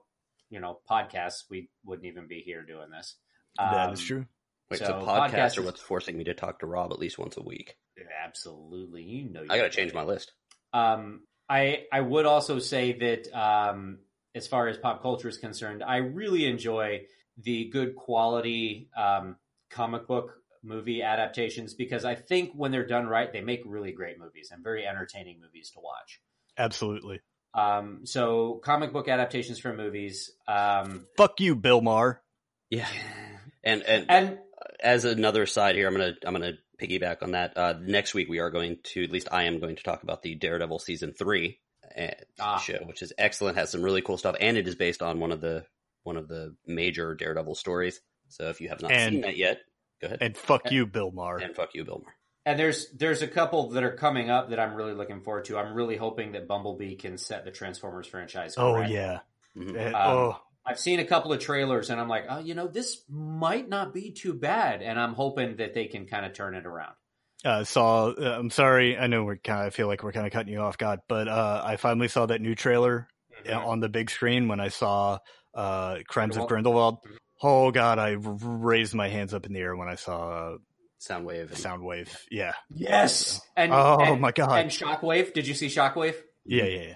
you know podcasts, we wouldn't even be here doing this. that Um, is true. Wait, so, So, podcast podcast are what's forcing me to talk to Rob at least once a week. Absolutely, you know. I got to change my list. Um, I I would also say that um, as far as pop culture is concerned, I really enjoy the good quality um, comic book movie adaptations because I think when they're done right, they make really great movies and very entertaining movies to watch. Absolutely. Um, so comic book adaptations for movies, um, Fuck you, Bill Maher. Yeah, and and, and as another side here, I'm gonna I'm gonna piggyback on that. Uh, next week we are going to at least I am going to talk about the Daredevil season three uh, Ah. show, which is excellent. Has some really cool stuff, and it is based on one of the one of the major Daredevil stories. So if you have not And- seen that yet, go ahead And fuck you, Bill Maher. and fuck you, Bill Maher. And there's there's a couple that are coming up that I'm really looking forward to. I'm really hoping that Bumblebee can set the Transformers franchise. Oh correct. yeah. Mhm. Eh, Um, oh, I've seen a couple of trailers and I'm like, oh, you know, this might not be too bad. And I'm hoping that they can kind of turn it around. uh, saw. Uh, I'm sorry. I know we're kind. of I feel like we're kind of cutting you off, God. But uh, I finally saw that new trailer Mm-hmm. on the big screen when I saw uh, Crimes of Grindelwald. Grindelwald. Oh God, I raised my hands up in the air when I saw Soundwave. uh, And, Soundwave. Yeah. Yes. And, Oh and, my God. And Shockwave. Did you see Shockwave? yeah, yeah, yeah.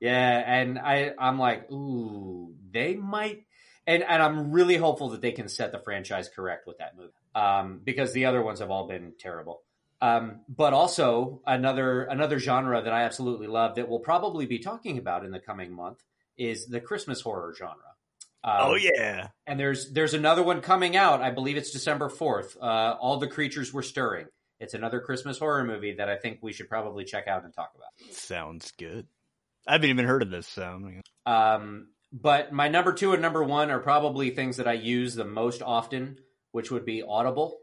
Yeah. And I, I'm like, ooh, they might. And, and I'm really hopeful that they can set the franchise correct with that movie. Um, because the other ones have all been terrible. Um, but also another another genre that I absolutely love that we'll probably be talking about in the coming month is the Christmas horror genre. Um, oh yeah. and there's there's another one coming out. I believe it's December fourth. Uh, All the creatures were stirring. It's another Christmas horror movie that I think we should probably check out and talk about. Sounds good. I haven't even heard of this. So Um, but my number two and number one are probably things that I use the most often, which would be Audible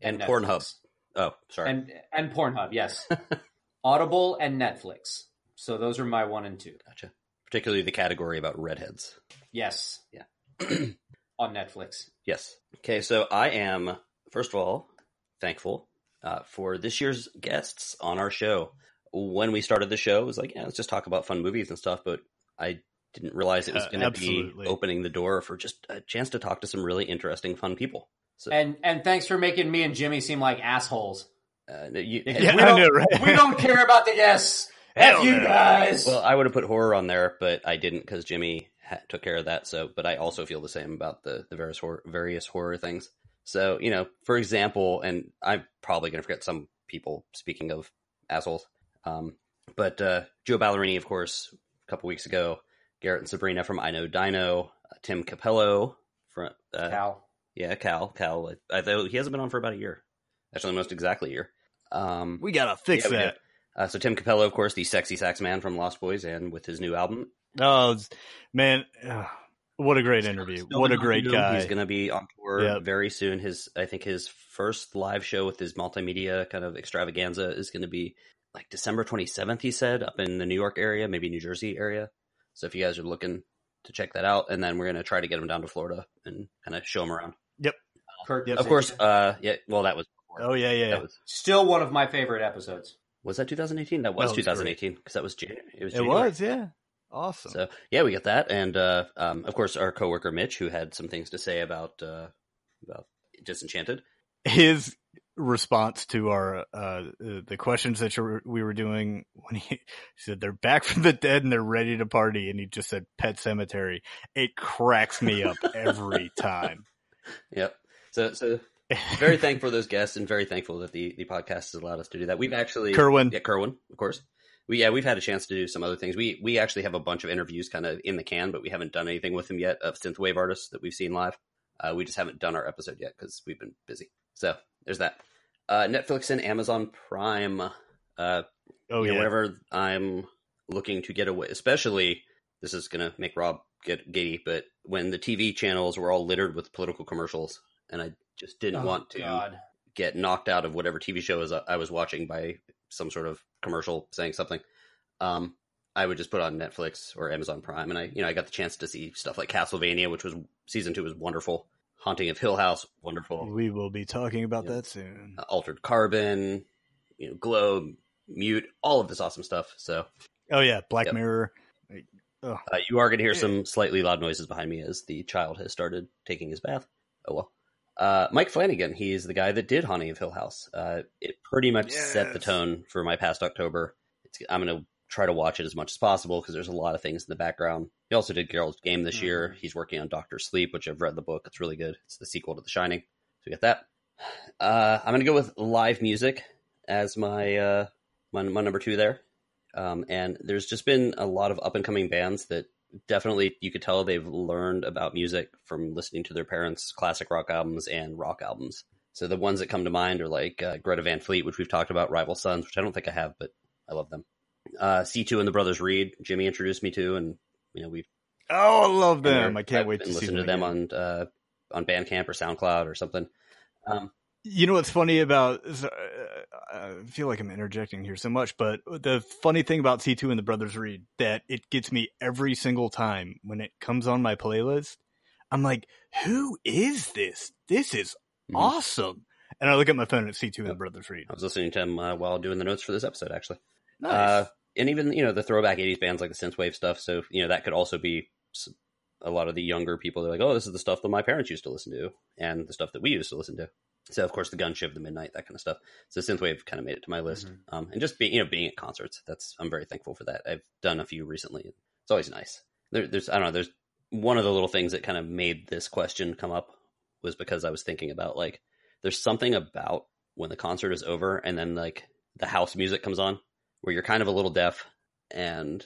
And Netflix. Pornhub. oh, sorry. and and Pornhub. Yes, Audible and Netflix. So those are my one and two. gotcha. Particularly the category about redheads. Yes, Yeah. on Netflix. Yes. Okay, so I am, first of all, thankful uh, for this year's guests on our show. When we started the show, it was like, yeah, let's just talk about fun movies and stuff, but I didn't realize it was Uh, going to be opening the door for just a chance to talk to some really interesting, fun people. So, And and thanks for making me and Jimmy seem like assholes. uh, you, Yeah, we don't, know, right? we don't care about the guests. F you no. guys. well, I would have put horror on there, but I didn't because Jimmy ha- took care of that. So, but I also feel the same about the the various horror, various horror things. So, you know, for example, and I'm probably going to forget some people. Speaking of assholes, um, but uh, Joe Ballarini, of course, a couple weeks ago, Garrett and Sabrina from I Know Dino, uh, Tim Cappello from uh, Cal. yeah, Cal, Cal. I, I, he hasn't been on for about a year, actually, almost exactly a year. Um, we gotta fix Yeah, that. uh, so Tim Cappello, of course, the sexy sax man from Lost Boys, and with his new album, Oh man, ugh, what a great interview! What a great guy. He's going to be on tour Yep. very soon. His, I think, his first live show with his multimedia kind of extravaganza is going to be like December twenty seventh. He said up in the New York area, maybe New Jersey area. So if you guys are looking to check that out, and then we're going to try to get him down to Florida and kind of show him around. Kurt. Yep. Of course, uh, yeah. Well, that was before. oh yeah, yeah. That was Still one of my favorite episodes. was that 2018? That was That was 2018 because that was January. It was. it was, yeah. Awesome. So yeah, we got that, and uh, um, of course our coworker Mitch, who had some things to say about uh, about Disenchanted. his response to our uh, uh the questions that we were doing when he, he said they're back from the dead and they're ready to party and he just said pet cemetery it cracks me up every time Yep. So so very thankful for those guests, and very thankful that the the podcast has allowed us to do that. We've actually kerwin yeah, Kerwin, of course. We yeah, we've had a chance to do some other things. We we actually have a bunch of interviews kind of in the can, but we haven't done anything with them yet of synthwave artists that we've seen live. Uh, we just haven't done our episode yet because we've been busy. So there's that. Uh, Netflix and Amazon Prime. Uh, oh yeah know, whenever I'm looking to get away, especially this is going to make Rob get giddy, but when the TV channels were all littered with political commercials, and I just didn't Oh, want to God. get knocked out of whatever TV show was I was watching by some sort of commercial saying something, um, I would just put on Netflix or Amazon Prime, and I you know I got the chance to see stuff like Castlevania, which was season two was wonderful. Haunting of Hill House, wonderful. We will be talking about that soon. Uh, Altered Carbon, you know, Glow, Mute, all of this awesome stuff. So Oh yeah, Black Yep. Mirror. uh, you are going to hear some slightly loud noises behind me as the child has started taking his bath. Oh well. Uh, Mike Flanagan, he's the guy that did Haunting of Hill House. Uh, it pretty much set the tone for my past October. It's, I'm going to try to watch it as much as possible because there's a lot of things in the background. He also did Gerald's Game this year. He's working on Doctor Sleep, which I've read the book. It's really good. It's the sequel to The Shining. So we got that. Uh, I'm going to go with live music as my uh, my, my number two there. Um, and there's just been a lot of up and coming bands that definitely you could tell they've learned about music from listening to their parents' classic rock albums and rock albums. So the ones that come to mind are like uh, Greta Van Fleet, which we've talked about, Rival Sons, which I don't think I have, but I love them. Uh, C2 and the Brothers Reed, Jimmy introduced me to, and you know we've Oh, I love them. I can't I've wait to them to them again. on uh, on Bandcamp or SoundCloud or something. Um, You know what's funny about? uh, I feel like I'm interjecting here so much, but the funny thing about C2 and the Brothers Reed that it gets me every single time when it comes on my playlist. I'm like, who is this? This is Mhm. awesome. And I look at my phone at C2 and the Brothers Reed. I was listening to them uh, while doing the notes for this episode, actually. Nice. Uh, and even you know the throwback '80s bands like the synthwave stuff. So you know that could also be a lot of the younger people. They're like, oh, this is the stuff that my parents used to listen to, and the stuff that we used to listen to. So of course the Gunship, the midnight, that kind of stuff. So synthwave kind of made it to my list. Mhm. Um, and just being you know being at concerts, that's I'm very thankful for that. I've done a few recently. It's always nice. There, there's I don't know. There's one of the little things that kind of made this question come up was because I was thinking about like there's something about when the concert is over and then like the house music comes on where you're kind of a little deaf and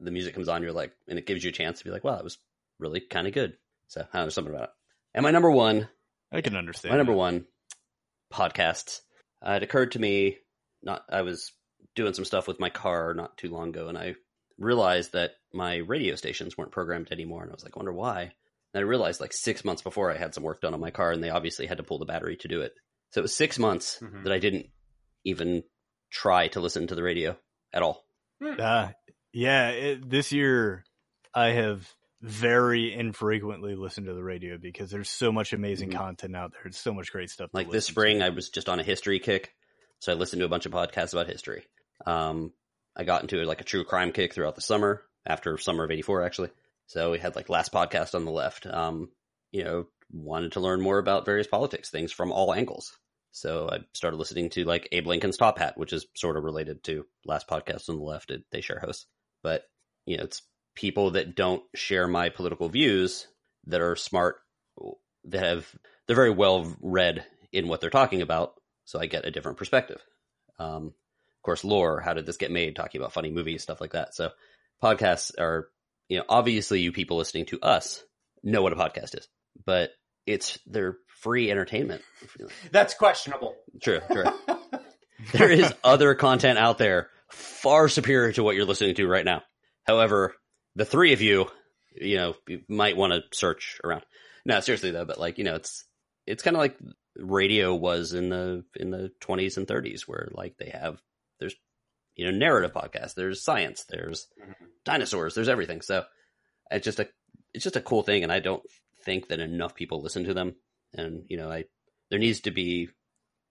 the music comes on, you're like, and it gives you a chance to be like, wow, that was really kind of good. So I don't know, there's something about it. And my number one, I can understand. my number one, podcasts. Uh, it occurred to me, not I was doing some stuff with my car not too long ago, and I realized that my radio stations weren't programmed anymore, and I was like, I wonder why. And I realized like six months before I had some work done on my car, and they obviously had to pull the battery to do it. So it was six months Mhm. that I didn't even try to listen to the radio at all. Uh, yeah, it, this year I have very infrequently listened to the radio because there's so much amazing Mhm. content out there. There's so much great stuff. to Like this spring, to. I was just on a history kick, so I listened to a bunch of podcasts about history. Um, I got into like a true crime kick throughout the summer after summer of '84, actually. So we had like last podcast on the left. Um, you know, wanted to learn more about various politics things from all angles. So I started listening to like Abe Lincoln's Top Hat, which is sort of related to last podcast on the left. It, they share hosts, but you know, it's people that don't share my political views that are smart, that have they're very well read in what they're talking about. So I get a different perspective. Um, of course, lore. How did this get made? Talking about funny movies, stuff like that. So podcasts are, you know, obviously you people listening to us know what a podcast is, but it's they're free entertainment. That's questionable. True, true. there is other content out there far superior to what you're listening to right now. However, the three of you, you know, you might want to search around. No, seriously though, but like, you know, it's it's kind of like radio was in the in the 20s and 30s where like they have there's you know, narrative podcasts, there's science, there's mm-hmm. dinosaurs, there's everything. So it's just a it's just a cool thing and I don't think that enough people listen to them and you know, I there needs to be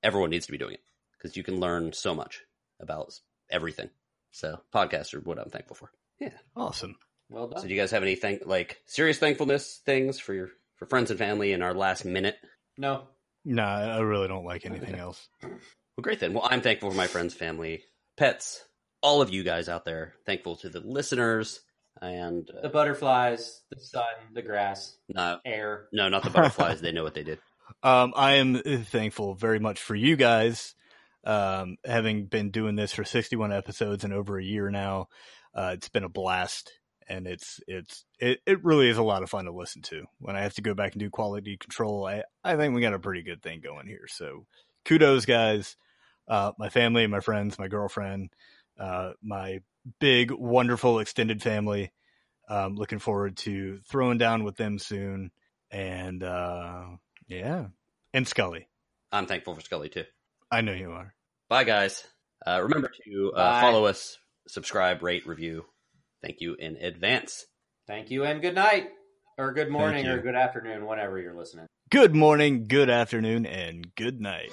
everyone needs to be doing it because you can learn so much about everything. So podcasts are what I'm thankful for. Yeah, awesome. Well done. So do you guys have any thank like serious thankfulness things for your for friends and family in our last minute? no. Nah, I really don't like anything else. Well, great then. Well, I'm thankful for my friends, family, pets, all of you guys out there. Thankful to the listeners and The uh, butterflies, the sun, the grass, no, air. no, not the butterflies. they know what they did. Um, I am thankful very much for you guys, um, having been doing this for 61 episodes and over a year now. Uh, it's been a blast, and it's it's it, it really is a lot of fun to listen to. When I have to go back and do quality control, I I think we got a pretty good thing going here. So, kudos, guys. Uh, my family, my friends, my girlfriend, uh, my big, wonderful extended family. Um, looking forward to throwing down with them soon, and uh, yeah, and Scully. I'm thankful for Scully too. I know you are. Bye, guys. Uh, remember to uh, follow us, subscribe, rate, review. Thank you in advance. Thank you and good night, or good morning, or good afternoon, whenever you're listening. Good morning, good afternoon, and good night.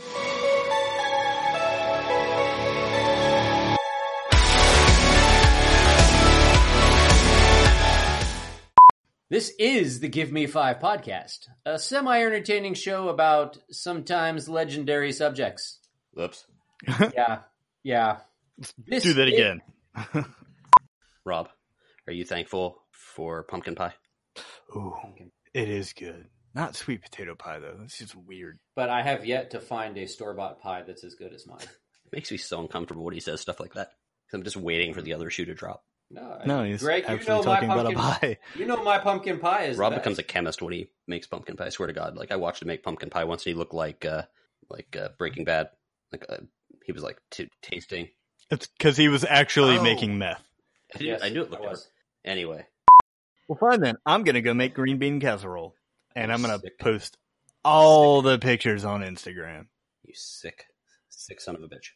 This is the Give Me Five podcast, a semi entertaining show about sometimes legendary subjects. Whoops. Yeah, yeah. This Do that is- again. Rob, are you thankful for pumpkin pie? Ooh, it is good. Not sweet potato pie though. This is weird. But I have yet to find a store bought pie that's as good as mine. It makes me so uncomfortable when he says stuff like that. 'Cause I'm just waiting for the other shoe to drop. No, No, he's Greg, you know my talking about a pumpkin. pie. You know my pumpkin pie is. Rob the becomes a chemist when he makes pumpkin pie. I swear to God, like I watched him make pumpkin pie once, and he looked like uh, like uh, Breaking Bad. Like uh, he was like t- tasting. It's because he was actually Oh. making meth. I, Yes, I knew it looked was. different. Anyway, Well, fine then. I'm gonna go make green bean casserole, and I'm gonna Sick. post all the pictures on Instagram. you sick, sick son of a bitch.